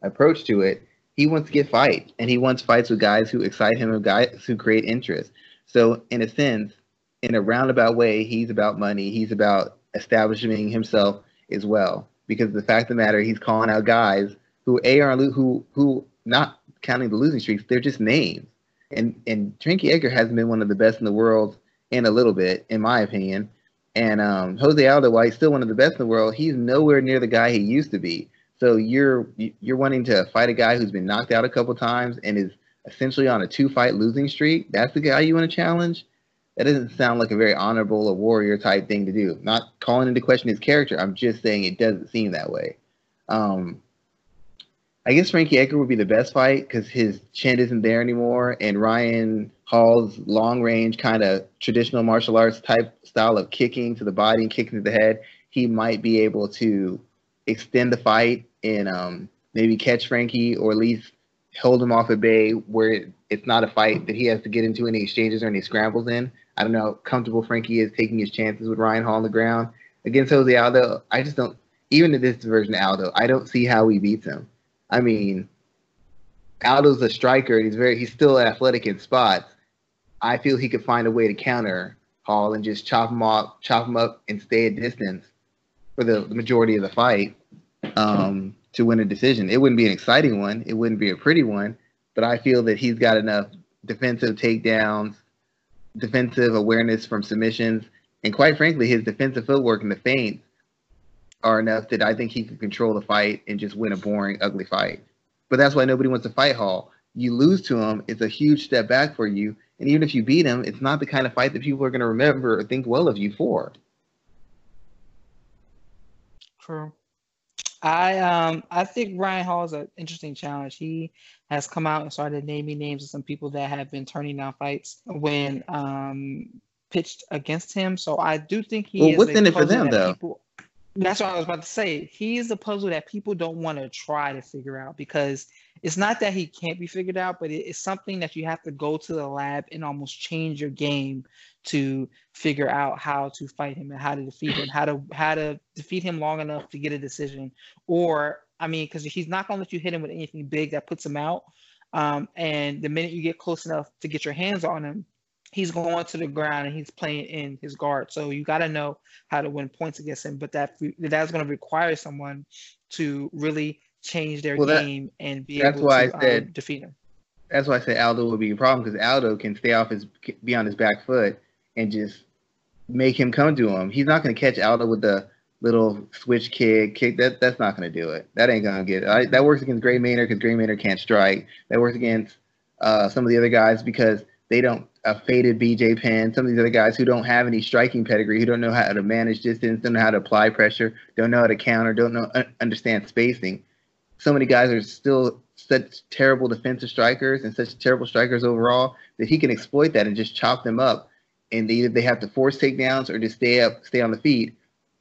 approach to it he wants to get fight and he wants fights with guys who excite him and guys who create interest. So in a sense, in a roundabout way, he's about money. He's about establishing himself as well. Because the fact of the matter, he's calling out guys who a are who who not counting the losing streaks, they're just names. And and Frankie Edgar hasn't been one of the best in the world in a little bit, in my opinion. And um, Jose Aldo, while he's still one of the best in the world, he's nowhere near the guy he used to be. So you're you're wanting to fight a guy who's been knocked out a couple times and is essentially on a two fight losing streak. That's the guy you want to challenge. That doesn't sound like a very honorable or warrior type thing to do. Not calling into question his character. I'm just saying it doesn't seem that way. Um, I guess Frankie Edgar would be the best fight because his chin isn't there anymore, and Ryan Hall's long range kind of traditional martial arts type style of kicking to the body and kicking to the head, he might be able to extend the fight and um, maybe catch Frankie or at least hold him off at bay where it's not a fight that he has to get into any exchanges or any scrambles in. I don't know how comfortable Frankie is taking his chances with Ryan Hall on the ground. Against Jose Aldo, I just don't, even in this version of Aldo, I don't see how he beats him. I mean, Aldo's a striker. He's very, he's still athletic in spots. I feel he could find a way to counter Hall and just chop him up, chop him up, and stay at distance for the, the majority of the fight um, to win a decision. It wouldn't be an exciting one. It wouldn't be a pretty one, but I feel that he's got enough defensive takedowns, defensive awareness from submissions, and quite frankly, his defensive footwork and the feints are enough that I think he can control the fight and just win a boring, ugly fight. But that's why nobody wants to fight Hall. You lose to him, it's a huge step back for you. And even if you beat him, it's not the kind of fight that people are going to remember or think well of you for. True. I um I think Ryan Hall is an interesting challenge. He has come out and started naming names of some people that have been turning down fights when um pitched against him. So I do think he. Well, what's in it for them though? People, that's what I was about to say. He's a puzzle that people don't want to try to figure out because it's not that he can't be figured out, but it's something that you have to go to the lab and almost change your game to figure out how to fight him and how to defeat him, how to how to defeat him long enough to get a decision. Or I mean, because he's not gonna let you hit him with anything big that puts him out. Um, and the minute you get close enough to get your hands on him, he's going to the ground and he's playing in his guard. So you got to know how to win points against him. But that that's going to require someone to really change their well, that, game and be able to I said, um, defeat him. That's why I said Aldo would be a problem because Aldo can stay off his be on his back foot and just make him come to him. He's not going to catch Aldo with the little switch kick. Kick that that's not going to do it. That ain't going to get it. I, that works against Gray Maynard because Gray Maynard can't strike. That works against uh, some of the other guys because they don't a faded BJ Penn, some of these other guys who don't have any striking pedigree, who don't know how to manage distance, don't know how to apply pressure, don't know how to counter, don't know understand spacing. So many guys are still such terrible defensive strikers and such terrible strikers overall that he can exploit that and just chop them up. And either they have to force takedowns or just stay up, stay on the feet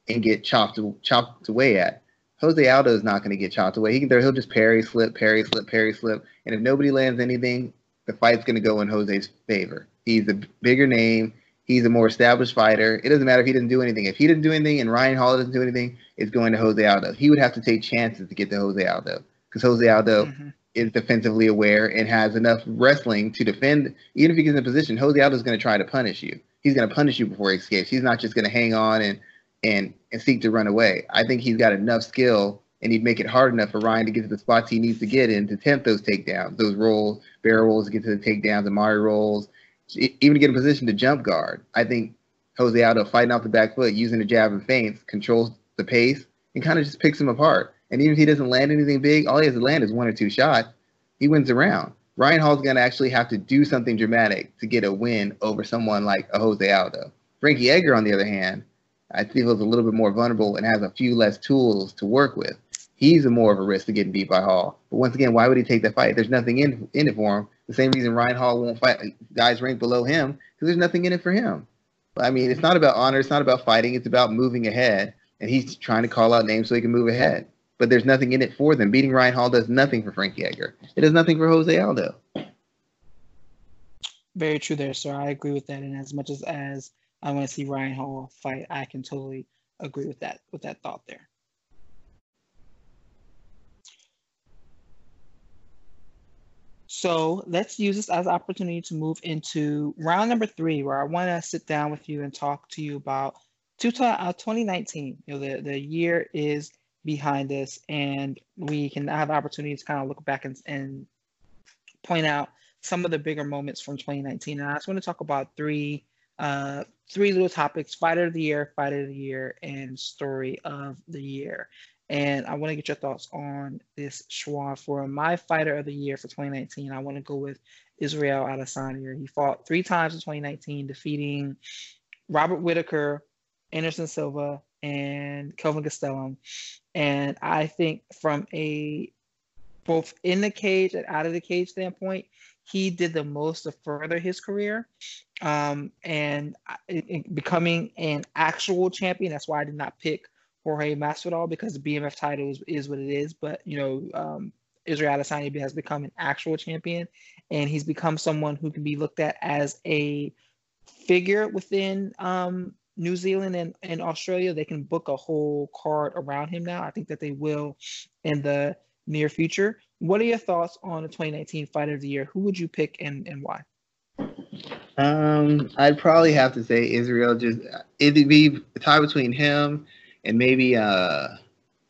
and get chopped chopped away at. Jose Aldo is not going to get chopped away. He can he'll just parry, slip, parry, slip, parry, slip, and if nobody lands anything, the fight's going to go in Jose's favor. He's a bigger name. He's a more established fighter. It doesn't matter if he doesn't do anything. If he didn't do anything and Ryan Hall doesn't do anything, it's going to Jose Aldo. He would have to take chances to get to Jose Aldo because Jose Aldo mm-hmm. is defensively aware and has enough wrestling to defend. Even if he gets in a position, Jose Aldo is going to try to punish you. He's going to punish you before he escapes. He's not just going to hang on and and and seek to run away. I think he's got enough skill and he'd make it hard enough for Ryan to get to the spots he needs to get in to tempt those takedowns, those rolls, barrel rolls to get to the takedowns, the Mari rolls, even to get in position to jump guard. I think Jose Aldo fighting off the back foot, using the jab and feints, controls the pace and kind of just picks him apart. And even if he doesn't land anything big, all he has to land is one or two shots. He wins the round. Ryan Hall's going to actually have to do something dramatic to get a win over someone like a Jose Aldo. Frankie Edgar, on the other hand, I feel is a little bit more vulnerable and has a few less tools to work with he's a more of a risk to getting beat by Hall. But once again, why would he take that fight? There's nothing in in it for him. The same reason Ryan Hall won't fight guys ranked below him because there's nothing in it for him. I mean, it's not about honor. It's not about fighting. It's about moving ahead. And he's trying to call out names so he can move ahead. But there's nothing in it for them. Beating Ryan Hall does nothing for Frankie Edgar. It does nothing for Jose Aldo. Very true there, sir. I agree with that. And as much as as I want to see Ryan Hall fight, I can totally agree with that with that thought there. So let's use this as an opportunity to move into round number three, where I want to sit down with you and talk to you about 2019. Uh, you know, the, the year is behind us, and we can have opportunities to kind of look back and, and point out some of the bigger moments from 2019. And I just want to talk about three uh, three little topics: fighter of the year, fighter of the year, and story of the year. And I want to get your thoughts on this Shawan for my fighter of the year for 2019. I want to go with Israel Adesanya. He fought three times in 2019, defeating Robert Whittaker, Anderson Silva, and Kelvin Gastelum. And I think from a both in the cage and out of the cage standpoint, he did the most to further his career. Um, and becoming an actual champion. That's why I did not pick Jorge Masvidal because the BMF title is, is what it is. But you know, um, Israel Adesanya has become an actual champion, and he's become someone who can be looked at as a figure within um, New Zealand and, and Australia. They can book a whole card around him now. I think that they will in the near future. What are your thoughts on the 2019 Fighter of the Year? Who would you pick and, and why? Um, I'd probably have to say Israel. Just it'd be a tie between him and maybe uh,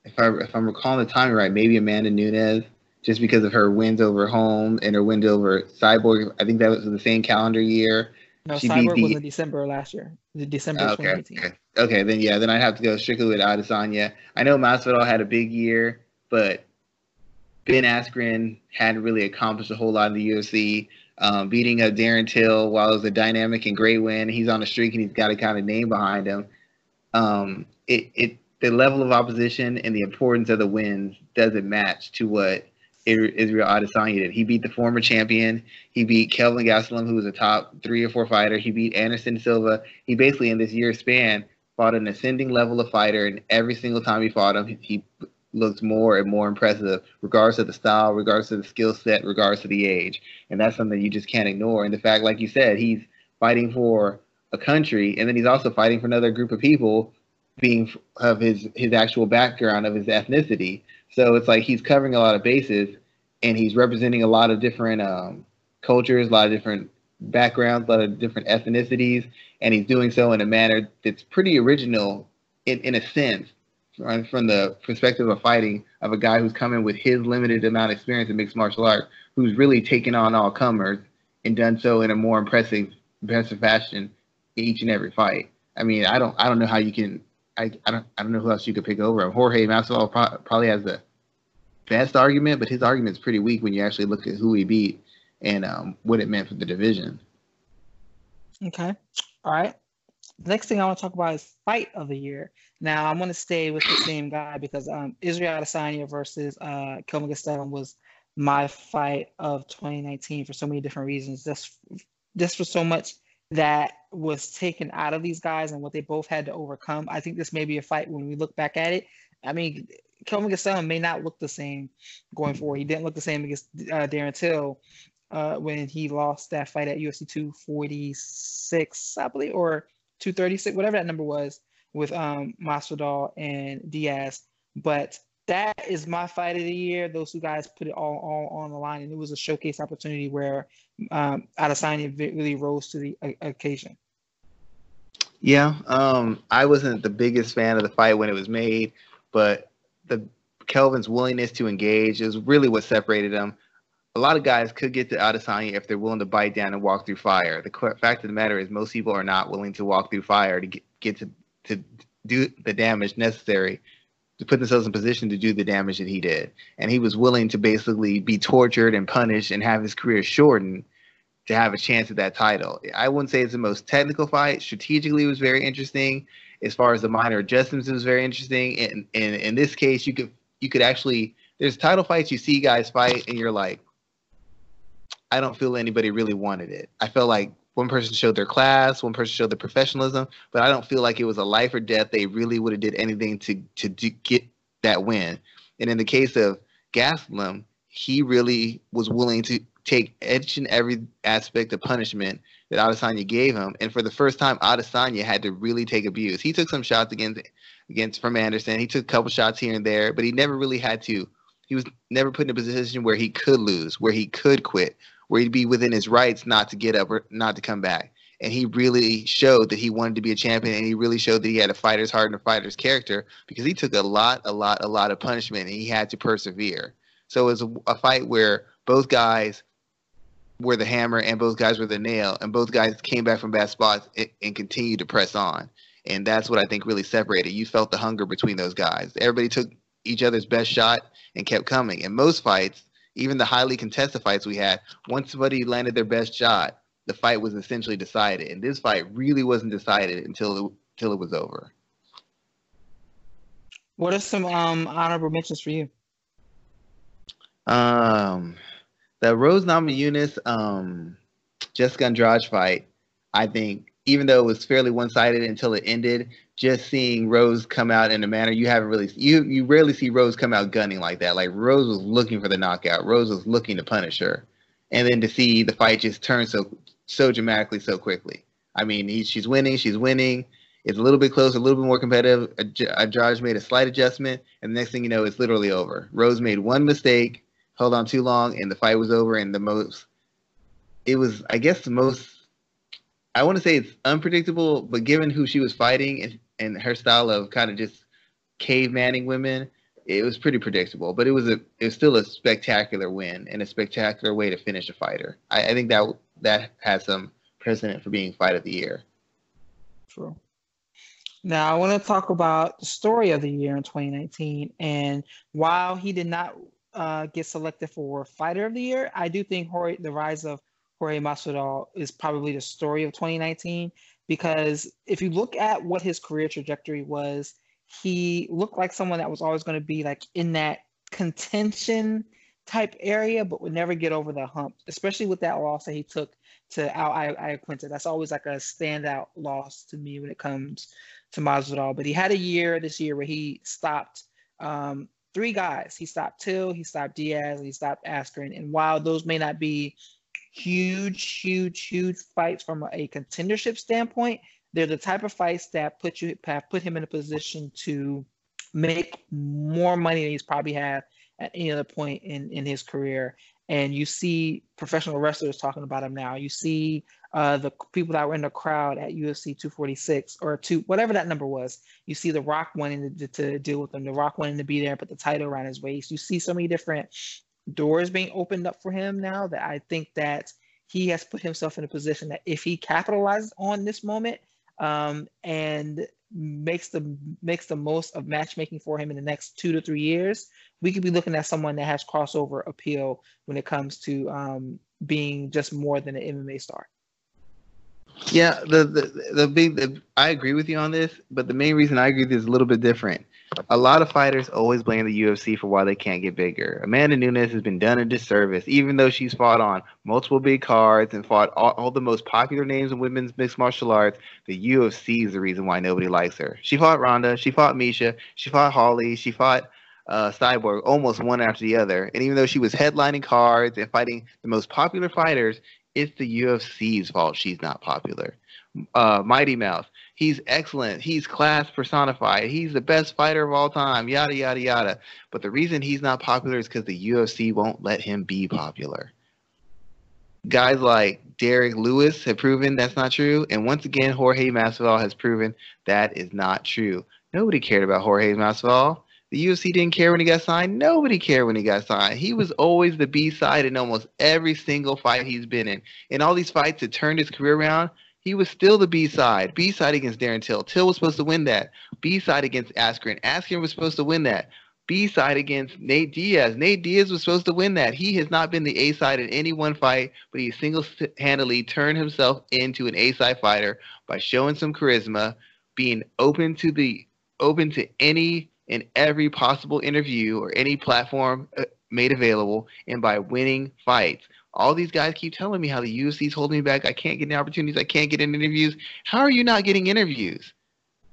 if I if I'm recalling the timing right, maybe Amanda Nunes, just because of her wins over Holm and her wins over Cyborg. I think that was the same calendar year. No, she Cyborg the, was in December last year. The December okay, 2018. Okay. okay, then yeah, then I'd have to go strictly with Adesanya. I know Masvidal had a big year, but Ben Askren hadn't really accomplished a whole lot in the UFC. Um, beating a Darren Till while it was a dynamic and great win, he's on a streak and he's got a kind of name behind him. Um, it, it the level of opposition and the importance of the wins doesn't match to what Israel Adesanya did. He beat the former champion. He beat Kelvin Gastelum, who was a top three or four fighter. He beat Anderson Silva. He basically, in this year span, fought an ascending level of fighter, and every single time he fought him, he looks more and more impressive, regardless of the style, regardless of the skill set, regardless of the age. And that's something you just can't ignore. And the fact, like you said, he's fighting for a country, and then he's also fighting for another group of people, being of his his actual background of his ethnicity. So it's like he's covering a lot of bases, and he's representing a lot of different um, cultures, a lot of different backgrounds, a lot of different ethnicities, and he's doing so in a manner that's pretty original in, in a sense from the perspective of fighting of a guy who's coming with his limited amount of experience in mixed martial arts, who's really taken on all comers and done so in a more impressive, impressive fashion each and every fight. I mean, I don't, I don't know how you can, I, I don't, I don't know who else you could pick over him. Jorge Masvidal pro- probably has the best argument, but his argument is pretty weak when you actually look at who he beat and um, what it meant for the division. Okay, all right. Next thing I want to talk about is fight of the year. Now I'm going to stay with the same guy because um, Israel Adesanya versus uh, Gastelum was my fight of 2019 for so many different reasons. Just just for so much that was taken out of these guys and what they both had to overcome. I think this may be a fight when we look back at it. I mean, Kelvin Gastelum may not look the same going forward. He didn't look the same against uh, Darren Till uh, when he lost that fight at UFC 246, I believe, or 236, whatever that number was with um, Masvidal and Diaz. But that is my fight of the year. Those two guys put it all, all on the line, and it was a showcase opportunity where um, Adesanya really rose to the occasion. Yeah, um, I wasn't the biggest fan of the fight when it was made, but the Kelvin's willingness to engage is really what separated them. A lot of guys could get to Adesanya if they're willing to bite down and walk through fire. The fact of the matter is, most people are not willing to walk through fire to get, get to to do the damage necessary to put themselves in position to do the damage that he did. And he was willing to basically be tortured and punished and have his career shortened to have a chance at that title. I wouldn't say it's the most technical fight. Strategically, it was very interesting. As far as the minor adjustments, it was very interesting. And, and in this case, you could you could actually there's title fights you see guys fight and you're like, I don't feel anybody really wanted it. I felt like one person showed their class, one person showed their professionalism, but I don't feel like it was a life or death. They really would have did anything to to do, get that win. And in the case of Gastelum, he really was willing to take each and every aspect of punishment that Adesanya gave him. And for the first time, Adesanya had to really take abuse. He took some shots against against from Anderson. He took a couple shots here and there, but he never really had to. He was never put in a position where he could lose, where he could quit, where he'd be within his rights not to get up or not to come back. And he really showed that he wanted to be a champion, and he really showed that he had a fighter's heart and a fighter's character because he took a lot, a lot, a lot of punishment, and he had to persevere. So it was a, a fight where both guys were the hammer and both guys were the nail, and both guys came back from bad spots and, and continued to press on. And that's what I think really separated. You felt the hunger between those guys. Everybody took each other's best shot and kept coming. In most fights, even the highly contested fights we had, once somebody landed their best shot, the fight was essentially decided. And this fight really wasn't decided until it, until it was over. What are some um, honorable mentions for you? Um, the Rose Namajunas um, Jessica Andrade fight, I think, even though it was fairly one-sided until it ended, just seeing Rose come out in a manner you haven't really you you rarely see Rose come out gunning like that. Like Rose was looking for the knockout. Rose was looking to punish her, and then to see the fight just turn so so dramatically so quickly. I mean, he, she's winning. She's winning. It's a little bit closer, a little bit more competitive. Andrade made a slight adjustment, and the next thing you know, it's literally over. Rose made one mistake, held on too long, and the fight was over. And the most, it was, I guess, the most I want to say it's unpredictable, but given who she was fighting and, and her style of kind of just cavemanning women, it was pretty predictable. But it was a it was still a spectacular win and a spectacular way to finish a fighter. I, I think that that has some precedent for being fight of the year. True. Now I want to talk about the story of the year in 2019, and while he did not uh, get selected for fighter of the year, I do think the rise of Jorge Masvidal is probably the story of 2019 because if you look at what his career trajectory was, he looked like someone that was always going to be like in that contention type area, but would never get over the hump, especially with that loss that he took to Al Iaquinta. That's always like a standout loss to me when it comes to Masvidal. But he had a year this year where he stopped um, three guys. He stopped Till, he stopped Diaz, and he stopped Askren. And while those may not be huge, huge, huge fights from a contendership standpoint. They're the type of fights that put you put him in a position to make more money than he's probably had at any other point in, in his career. And you see professional wrestlers talking about him now. You see uh, the people that were in the crowd at UFC 246 or two, whatever that number was. You see The Rock wanting to, to deal with him. The Rock wanting to be there and put the title around his waist. You see so many different doors being opened up for him now that I think that he has put himself in a position that if he capitalizes on this moment um, and makes the makes the most of matchmaking for him in the next two to three years, we could be looking at someone that has crossover appeal when it comes to um, being just more than an MMA star. Yeah, the the the big the, I agree with you on this, but the main reason I agree with is a little bit different. A lot of fighters always blame the UFC for why they can't get bigger. Amanda Nunes has been done a disservice, even though she's fought on multiple big cards and fought all, all the most popular names in women's mixed martial arts. The UFC is the reason why nobody likes her. She fought Ronda, she fought Miesha, she fought Holly, she fought uh, Cyborg almost one after the other. And even though she was headlining cards and fighting the most popular fighters, it's the UFC's fault she's not popular. Uh, Mighty Mouse, he's excellent. He's class personified. He's the best fighter of all time. Yada yada yada. But the reason he's not popular is because the UFC won't let him be popular. Guys like Derrick Lewis have proven that's not true, and once again, Jorge Masvidal has proven that is not true. Nobody cared about Jorge Masvidal. The UFC didn't care when he got signed. Nobody cared when he got signed. He was always the B side in almost every single fight he's been in. In all these fights that turned his career around, he was still the B side. B side against Darren Till. Till was supposed to win that. B side against Askren. Askren was supposed to win that. B side against Nate Diaz. Nate Diaz was supposed to win that. He has not been the A side in any one fight, but he single handedly turned himself into an A side fighter by showing some charisma, being open to the open to any and every possible interview or any platform uh, made available, and by winning fights. All these guys keep telling me how the UFC is holding me back. I can't get any opportunities. I can't get in interviews. How are you not getting interviews?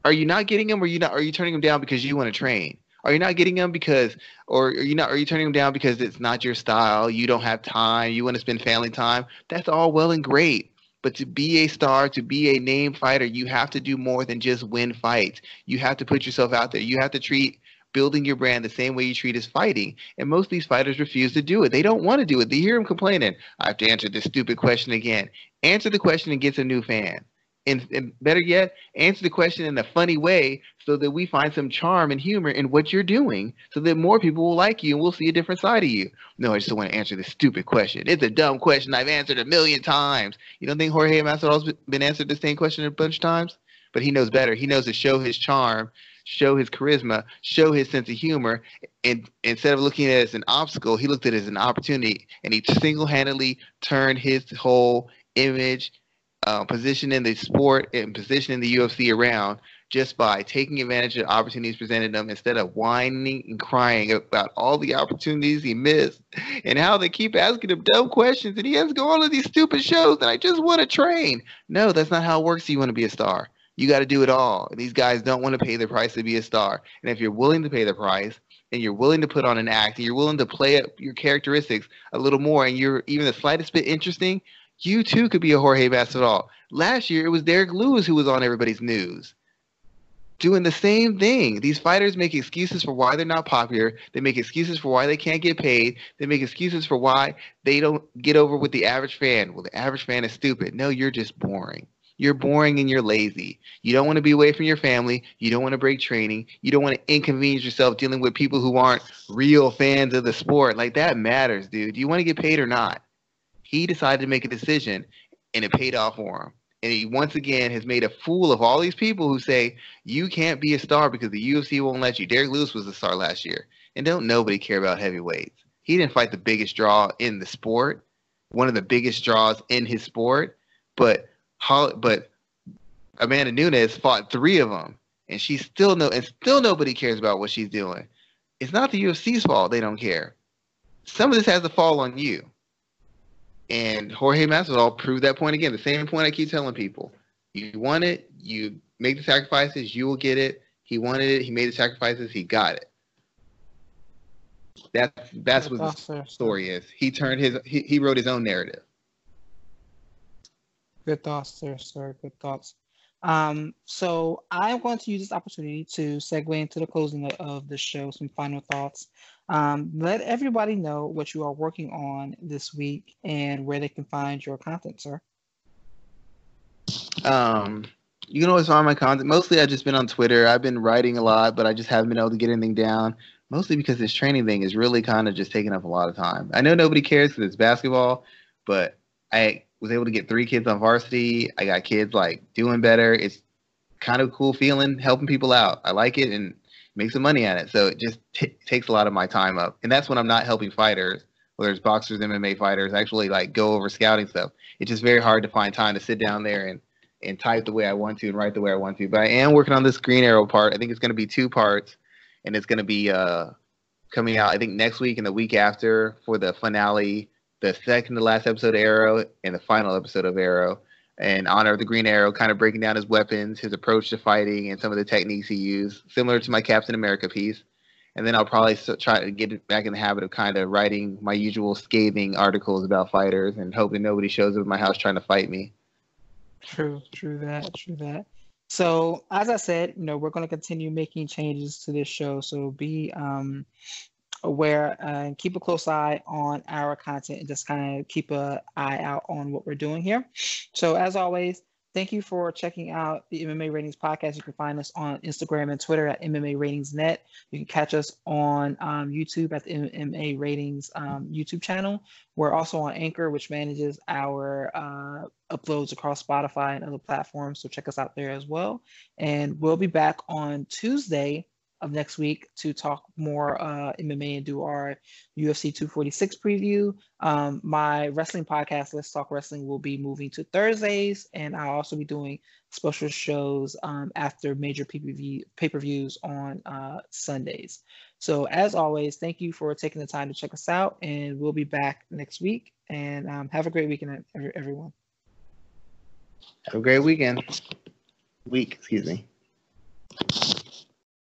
Are you not getting them, or you not? Are you turning them down because you want to train? Are you not getting them because, or are you not? Are you turning them down because it's not your style? You don't have time. You want to spend family time. That's all well and great. But to be a star, to be a name fighter, you have to do more than just win fights. You have to put yourself out there. You have to treat building your brand the same way you treat as fighting. And most of these fighters refuse to do it. They don't want to do it. They hear them complaining. I have to answer this stupid question again. Answer the question and get a new fan. And, and, better yet, answer the question in a funny way so that we find some charm and humor in what you're doing so that more people will like you and we'll see a different side of you. No, I just want to answer this stupid question. It's a dumb question I've answered a million times. You don't think Jorge Masvidal's been answered the same question a bunch of times? But he knows better. He knows to show his charm, show his charisma, show his sense of humor. And instead of looking at it as an obstacle, he looked at it as an opportunity and he single handedly turned his whole image uh, position in the sport and position in the UFC around just by taking advantage of the opportunities presented to them instead of whining and crying about all the opportunities he missed and how they keep asking him dumb questions and he has to go on to these stupid shows and I just want to train. No, that's not how it works. You want to be a star. You got to do it all. These guys don't want to pay the price to be a star. And if you're willing to pay the price and you're willing to put on an act and you're willing to play up your characteristics a little more and you're even the slightest bit interesting, you too could be a Jorge Masvidal. Last year, it was Derrick Lewis who was on everybody's news. Doing the same thing. These fighters make excuses for why they're not popular. They make excuses for why they can't get paid. They make excuses for why they don't get over with the average fan. Well, the average fan is stupid. No, you're just boring. You're boring and you're lazy. You don't want to be away from your family. You don't want to break training. You don't want to inconvenience yourself dealing with people who aren't real fans of the sport. Like that matters, dude. Do you want to get paid or not? He decided to make a decision and it paid off for him. And he once again has made a fool of all these people who say you can't be a star because the UFC won't let you. Derrick Lewis was a star last year. And don't nobody care about heavyweights. He didn't fight the biggest draw in the sport, one of the biggest draws in his sport, but but Amanda Nunes fought three of them, and she's still no, and still nobody cares about what she's doing. It's not the UFC's fault; they don't care. Some of this has to fall on you. And Jorge Masvidal proved that point again. The same point I keep telling people: you want it, you make the sacrifices, you will get it. He wanted it, he made the sacrifices, he got it. That's that's what the story is. He turned his he, he wrote his own narrative. Good thoughts, sir, sir. Good thoughts. Um, so I want to use this opportunity to segue into the closing of the show, some final thoughts. Um, let everybody know what you are working on this week and where they can find your content, sir. Um, you can always find my content. Mostly, I've just been on Twitter. I've been writing a lot, but I just haven't been able to get anything down. Mostly because this training thing is really kind of just taking up a lot of time. I know nobody cares because it's basketball, but I was able to get three kids on varsity. I got kids like doing better. It's kind of cool feeling helping people out. I like it and make some money at it. So it just t- takes a lot of my time up. And that's when I'm not helping fighters, whether it's boxers, MMA fighters, actually like go over scouting stuff. It's just very hard to find time to sit down there and and type the way I want to and write the way I want to. But I am working on this Green Arrow part. I think it's going to be two parts, and it's going to be uh, coming out I think next week and the week after for the finale the second to last episode of Arrow and the final episode of Arrow And honor of the Green Arrow, kind of breaking down his weapons, his approach to fighting, and some of the techniques he used, similar to my Captain America piece. And then I'll probably try to get back in the habit of kind of writing my usual scathing articles about fighters and hoping nobody shows up at my house trying to fight me. True, true that, true that. So as I said, you know, we're going to continue making changes to this show. So be um, aware and keep a close eye on our content and just kind of keep an eye out on what we're doing here. So as always, thank you for checking out the MMA Ratings podcast. You can find us on Instagram and Twitter at MMA Ratings Net. You can catch us on um, YouTube at the MMA Ratings um, YouTube channel. We're also on Anchor, which manages our uh, uploads across Spotify and other platforms. So check us out there as well. And we'll be back on Tuesday of next week to talk more uh, MMA and do our UFC 246 preview. Um, my wrestling podcast, Let's Talk Wrestling, will be moving to Thursdays, and I'll also be doing special shows um, after major PPV, pay per views on uh, Sundays. So, as always, thank you for taking the time to check us out, and we'll be back next week. And um, have a great weekend, everyone. Have a great weekend. Week, excuse me.